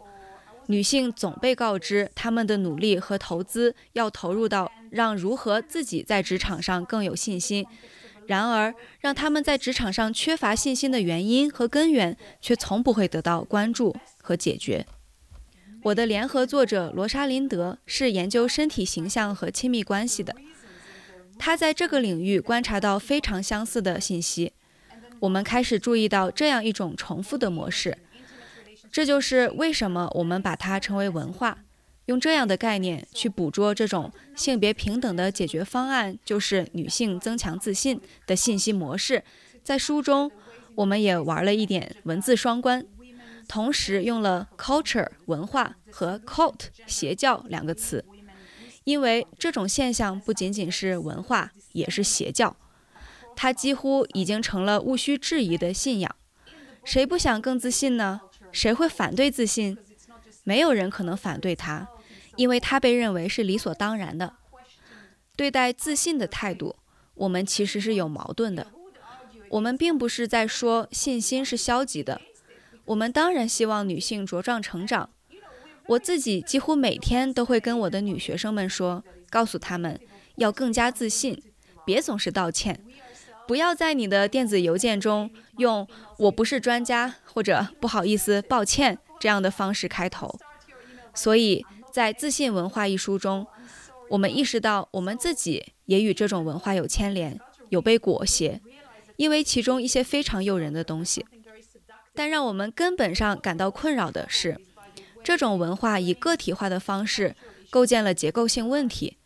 S3: 女性总被告知，她们的努力和投资要投入到让如何自己在职场上更有信心。然而，让她们在职场上缺乏信心的原因和根源，却从不会得到关注和解决。我的联合作者罗莎琳德是研究身体形象和亲密关系的，她在这个领域观察到非常相似的信息。我们开始注意到这样一种重复的模式，这就是为什么我们把它称为文化。用这样的概念去捕捉这种性别平等的解决方案，就是女性增强自信的信息模式。在书中，我们也玩了一点文字双关，同时用了 culture 文化和 cult 邪教两个词，因为这种现象不仅仅是文化，也是邪教，它几乎已经成了毋需质疑的信仰。谁不想更自信呢？谁会反对自信？没有人可能反对它，因为它被认为是理所当然的。对待自信的态度，我们其实是有矛盾的。我们并不是在说信心是消极的，我们当然希望女性茁壮成长。我自己几乎每天都会跟我的女学生们说，告诉她们要更加自信，别总是道歉，不要在你的电子邮件中用“我不是专家”或者“不好意思，抱歉”这样的方式开头。所以在《自信文化》一书中，我们意识到我们自己也与这种文化有牵连，有被裹挟。因为其中一些非常诱人的东西，但让我们根本上感到困扰的是，这种文化以个体化的方式构建了结构性问题，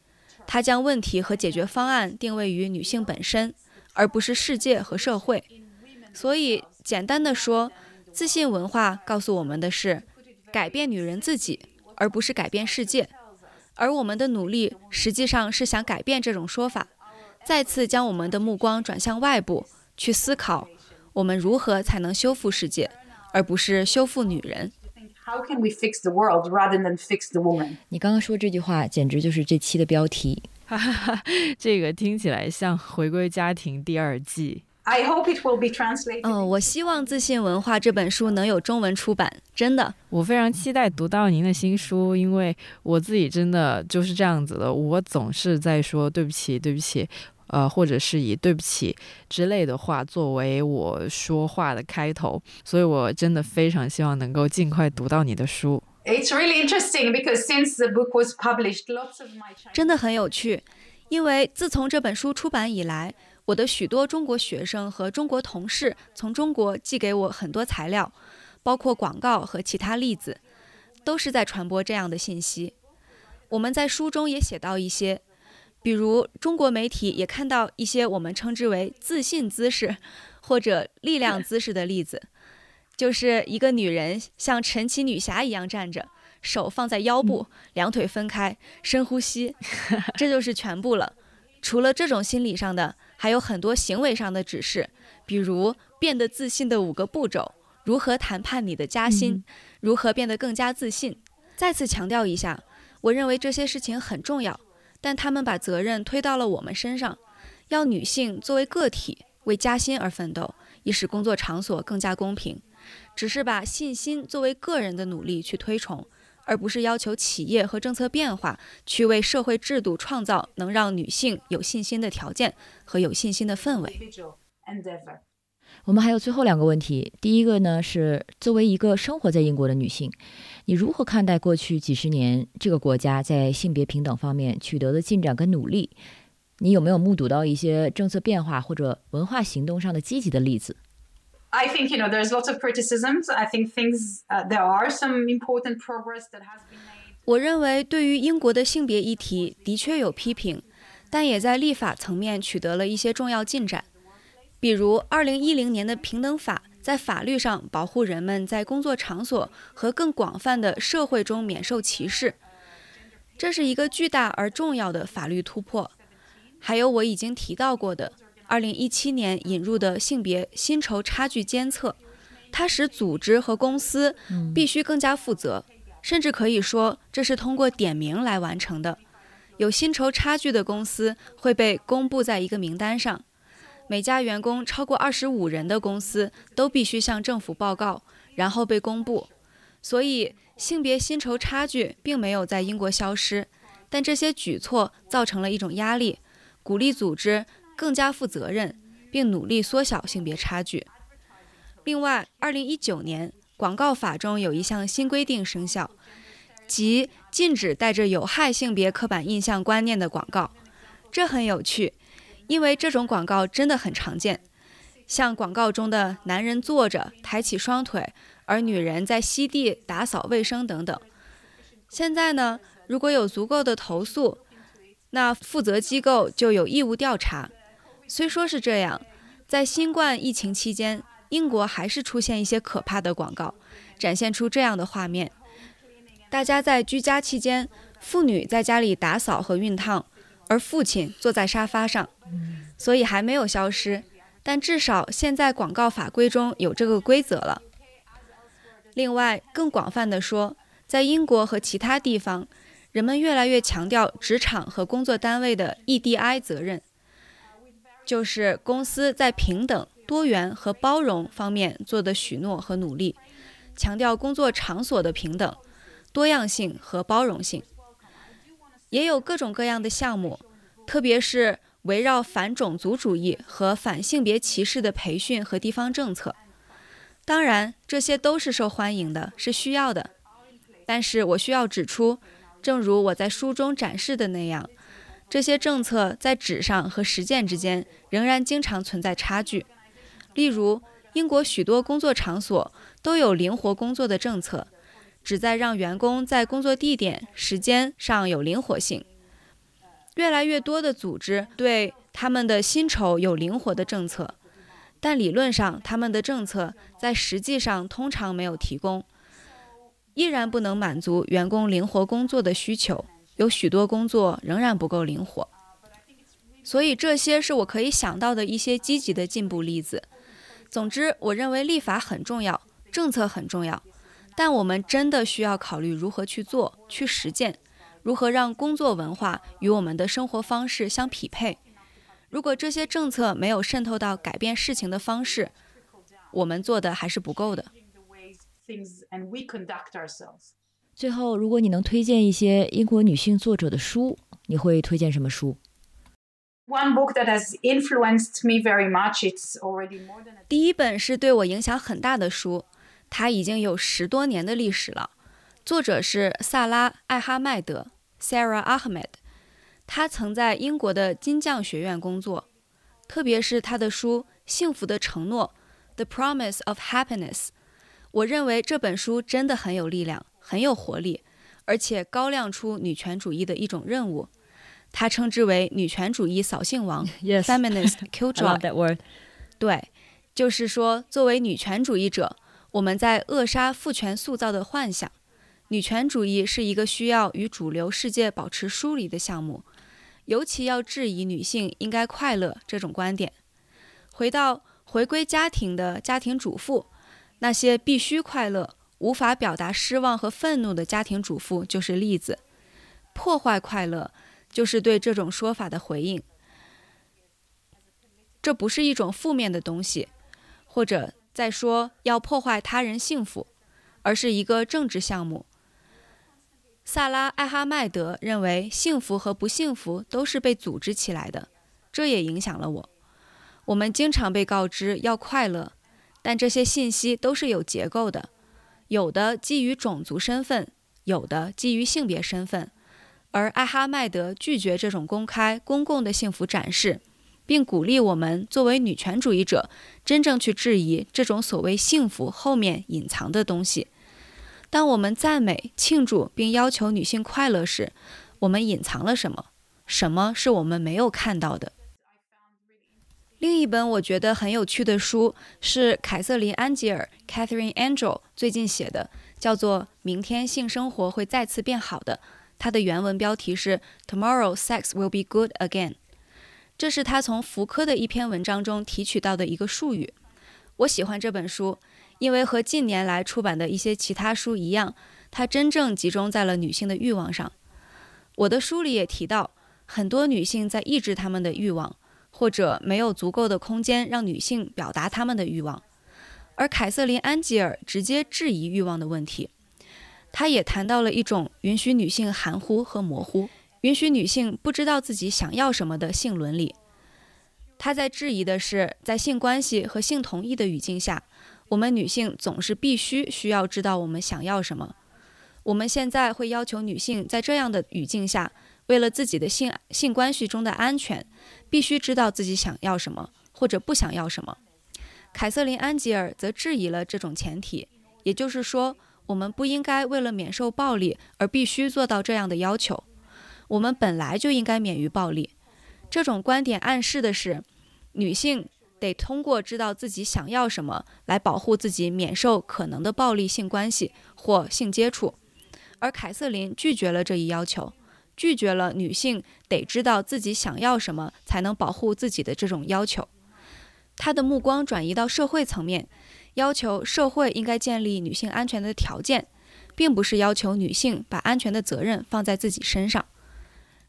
S3: 它将问题和解决方案定位于女性本身，而不是世界和社会。所以，简单的说，自信文化告诉我们的是，改变女人自己，而不是改变世界。而我们的努力实际上是想改变这种说法，再次将我们的目光转向外部。去思考，我们如何才能修复世界，而不是修复女人。
S4: How can we fix the world rather than fix the woman？
S2: 你刚刚说这句话，简直就是这期的标题。
S1: 这个听起来像《回归家庭》第二季。
S4: I hope it will be translated.
S3: 嗯，我希望《自信文化》这本书能有中文出版，真的。
S1: 我非常期待读到您的新书，因为我自己真的就是这样子的，我总是在说对不起，对不起。呃，或者是以“对不起”之类的话作为我说话的开头，所以我真的非常希望能够尽快读到你的书。
S4: It's really interesting because since the book was published, lots of my
S3: 真的很有趣，因为自从这本书出版以来，我的许多中国学生和中国同事从中国寄给我很多材料，包括广告和其他例子，都是在传播这样的信息。我们在书中也写到一些。比如，中国媒体也看到一些我们称之为“自信姿势”或者“力量姿势”的例子，就是一个女人像神奇女侠一样站着，手放在腰部，两腿分开，深呼吸，这就是全部了。除了这种心理上的，还有很多行为上的指示，比如变得自信的五个步骤，如何谈判你的加薪，如何变得更加自信。再次强调一下，我认为这些事情很重要。但他们把责任推到了我们身上，要女性作为个体为加薪而奋斗，以使工作场所更加公平。只是把信心作为个人的努力去推崇，而不是要求企业和政策变化去为社会制度创造能让女性有信心的条件和有信心的氛围。
S2: 我们还有最后两个问题。第一个呢是，作为一个生活在英国的女性，你如何看待过去几十年这个国家在性别平等方面取得的进展跟努力？你有没有目睹到一些政策变化或者文化行动上的积极的例子
S4: ？I think you know there's lots of criticisms. I think things there are some important progress that has been made.
S3: 我认为对于英国的性别议题的确有批评，但也在立法层面取得了一些重要进展。比如，二零一零年的平等法在法律上保护人们在工作场所和更广泛的社会中免受歧视，这是一个巨大而重要的法律突破。还有我已经提到过的，二零一七年引入的性别薪酬差距监测，它使组织和公司必须更加负责，甚至可以说这是通过点名来完成的。有薪酬差距的公司会被公布在一个名单上。每家员工超过二十五人的公司都必须向政府报告，然后被公布。所以，性别薪酬差距并没有在英国消失，但这些举措造成了一种压力，鼓励组织更加负责任，并努力缩小性别差距。另外，二零一九年广告法中有一项新规定生效，即禁止带着有害性别刻板印象观念的广告。这很有趣。因为这种广告真的很常见，像广告中的男人坐着抬起双腿，而女人在吸地、打扫卫生等等。现在呢，如果有足够的投诉，那负责机构就有义务调查。虽说是这样，在新冠疫情期间，英国还是出现一些可怕的广告，展现出这样的画面：大家在居家期间，妇女在家里打扫和熨烫，而父亲坐在沙发上。所以还没有消失，但至少现在广告法规中有这个规则了。另外，更广泛的说，在英国和其他地方，人们越来越强调职场和工作单位的 EDI 责任，就是公司在平等、多元和包容方面做的许诺和努力，强调工作场所的平等、多样性和包容性。也有各种各样的项目，特别是围绕反种族主义和反性别歧视的培训和地方政策。当然，这些都是受欢迎的，是需要的。但是我需要指出，正如我在书中展示的那样，这些政策在纸上和实践之间仍然经常存在差距。例如，英国许多工作场所都有灵活工作的政策，旨在让员工在工作地点、时间上有灵活性。越来越多的组织对他们的薪酬有灵活的政策。但理论上，他们的政策在实际上通常没有提供，依然不能满足员工灵活工作的需求。有许多工作仍然不够灵活，所以这些是我可以想到的一些积极的进步例子。总之，我认为立法很重要，政策很重要，但我们真的需要考虑如何去做、去实践，如何让工作文化与我们的生活方式相匹配。如果这些政策没有渗透到改变事情的方式，我们做的还是不够的。
S2: 最后，如果你能推荐一些英国女性作者的书，你会推荐什么书？
S3: 第一本是对我影响很大的书，它已经有十多年的历史了。作者是萨拉·艾哈迈德 （Sarah Ahmed）。他曾在英国的金匠学院工作，特别是他的书《幸福的承诺》（The Promise of Happiness）。我认为这本书真的很有力量，很有活力，而且高亮出女权主义的一种任务。他称之为“女权主义扫兴王 ”（Feminist Killjoy）。对，就是说，作为女权主义者，我们在扼杀父权塑造的幻想。女权主义是一个需要与主流世界保持疏离的项目。尤其要质疑女性应该快乐这种观点。回到回归家庭的家庭主妇，那些必须快乐、无法表达失望和愤怒的家庭主妇就是例子。破坏快乐就是对这种说法的回应。这不是一种负面的东西，或者在说要破坏他人幸福，而是一个政治项目。萨拉·艾哈迈德认为，幸福和不幸福都是被组织起来的，这也影响了我。我们经常被告知要快乐，但这些信息都是有结构的，有的基于种族身份，有的基于性别身份。而艾哈迈德拒绝这种公开、公共的幸福展示，并鼓励我们作为女权主义者，真正去质疑这种所谓幸福后面隐藏的东西。当我们赞美、庆祝并要求女性快乐时，我们隐藏了什么？什么是我们没有看到的？另一本我觉得很有趣的书是凯瑟琳·安吉尔 （Catherine Angel） 最近写的，叫做《明天性生活会再次变好的》。它的原文标题是 “Tomorrow Sex Will Be Good Again”。这是他从福柯的一篇文章中提取到的一个术语。我喜欢这本书。因为和近年来出版的一些其他书一样，它真正集中在了女性的欲望上。我的书里也提到，很多女性在抑制她们的欲望，或者没有足够的空间让女性表达她们的欲望。而凯瑟琳·安吉尔直接质疑欲望的问题。她也谈到了一种允许女性含糊和模糊，允许女性不知道自己想要什么的性伦理。她在质疑的是，在性关系和性同意的语境下。我们女性总是必须需要知道我们想要什么。我们现在会要求女性在这样的语境下，为了自己的性性关系中的安全，必须知道自己想要什么或者不想要什么。凯瑟琳·安吉尔则质疑了这种前提，也就是说，我们不应该为了免受暴力而必须做到这样的要求。我们本来就应该免于暴力。这种观点暗示的是，女性。得通过知道自己想要什么来保护自己免受可能的暴力性关系或性接触，而凯瑟琳拒绝了这一要求，拒绝了女性得知道自己想要什么才能保护自己的这种要求。她的目光转移到社会层面，要求社会应该建立女性安全的条件，并不是要求女性把安全的责任放在自己身上。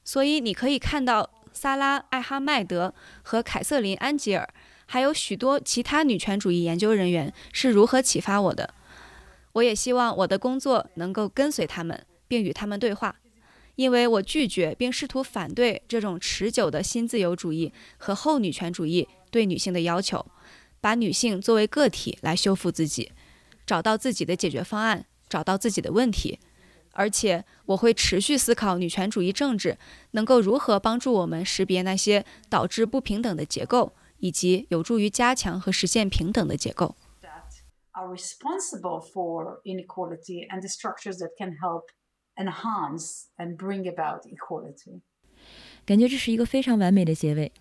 S3: 所以你可以看到萨拉·艾哈迈德和凯瑟琳·安吉尔。还有许多其他女权主义研究人员是如何启发我的。我也希望我的工作能够跟随他们，并与他们对话，因为我拒绝并试图反对这种持久的新自由主义和后女权主义对女性的要求，把女性作为个体来修复自己，找到自己的解决方案，找到自己的问题。而且我会持续思考女权主义政治能够如何帮助我们识别那些导致不平等的结构。以及有助于加强和实现平等的结构。
S4: are responsible for inequality and the structures that can help enhance and bring about equality.
S2: 感觉这是一个非常完美的结尾。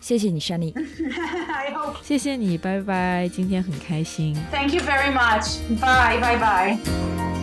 S2: 谢谢你，Shani。
S1: 谢谢你，拜拜。今天很开心。
S4: Thank you very much. Bye, bye, bye.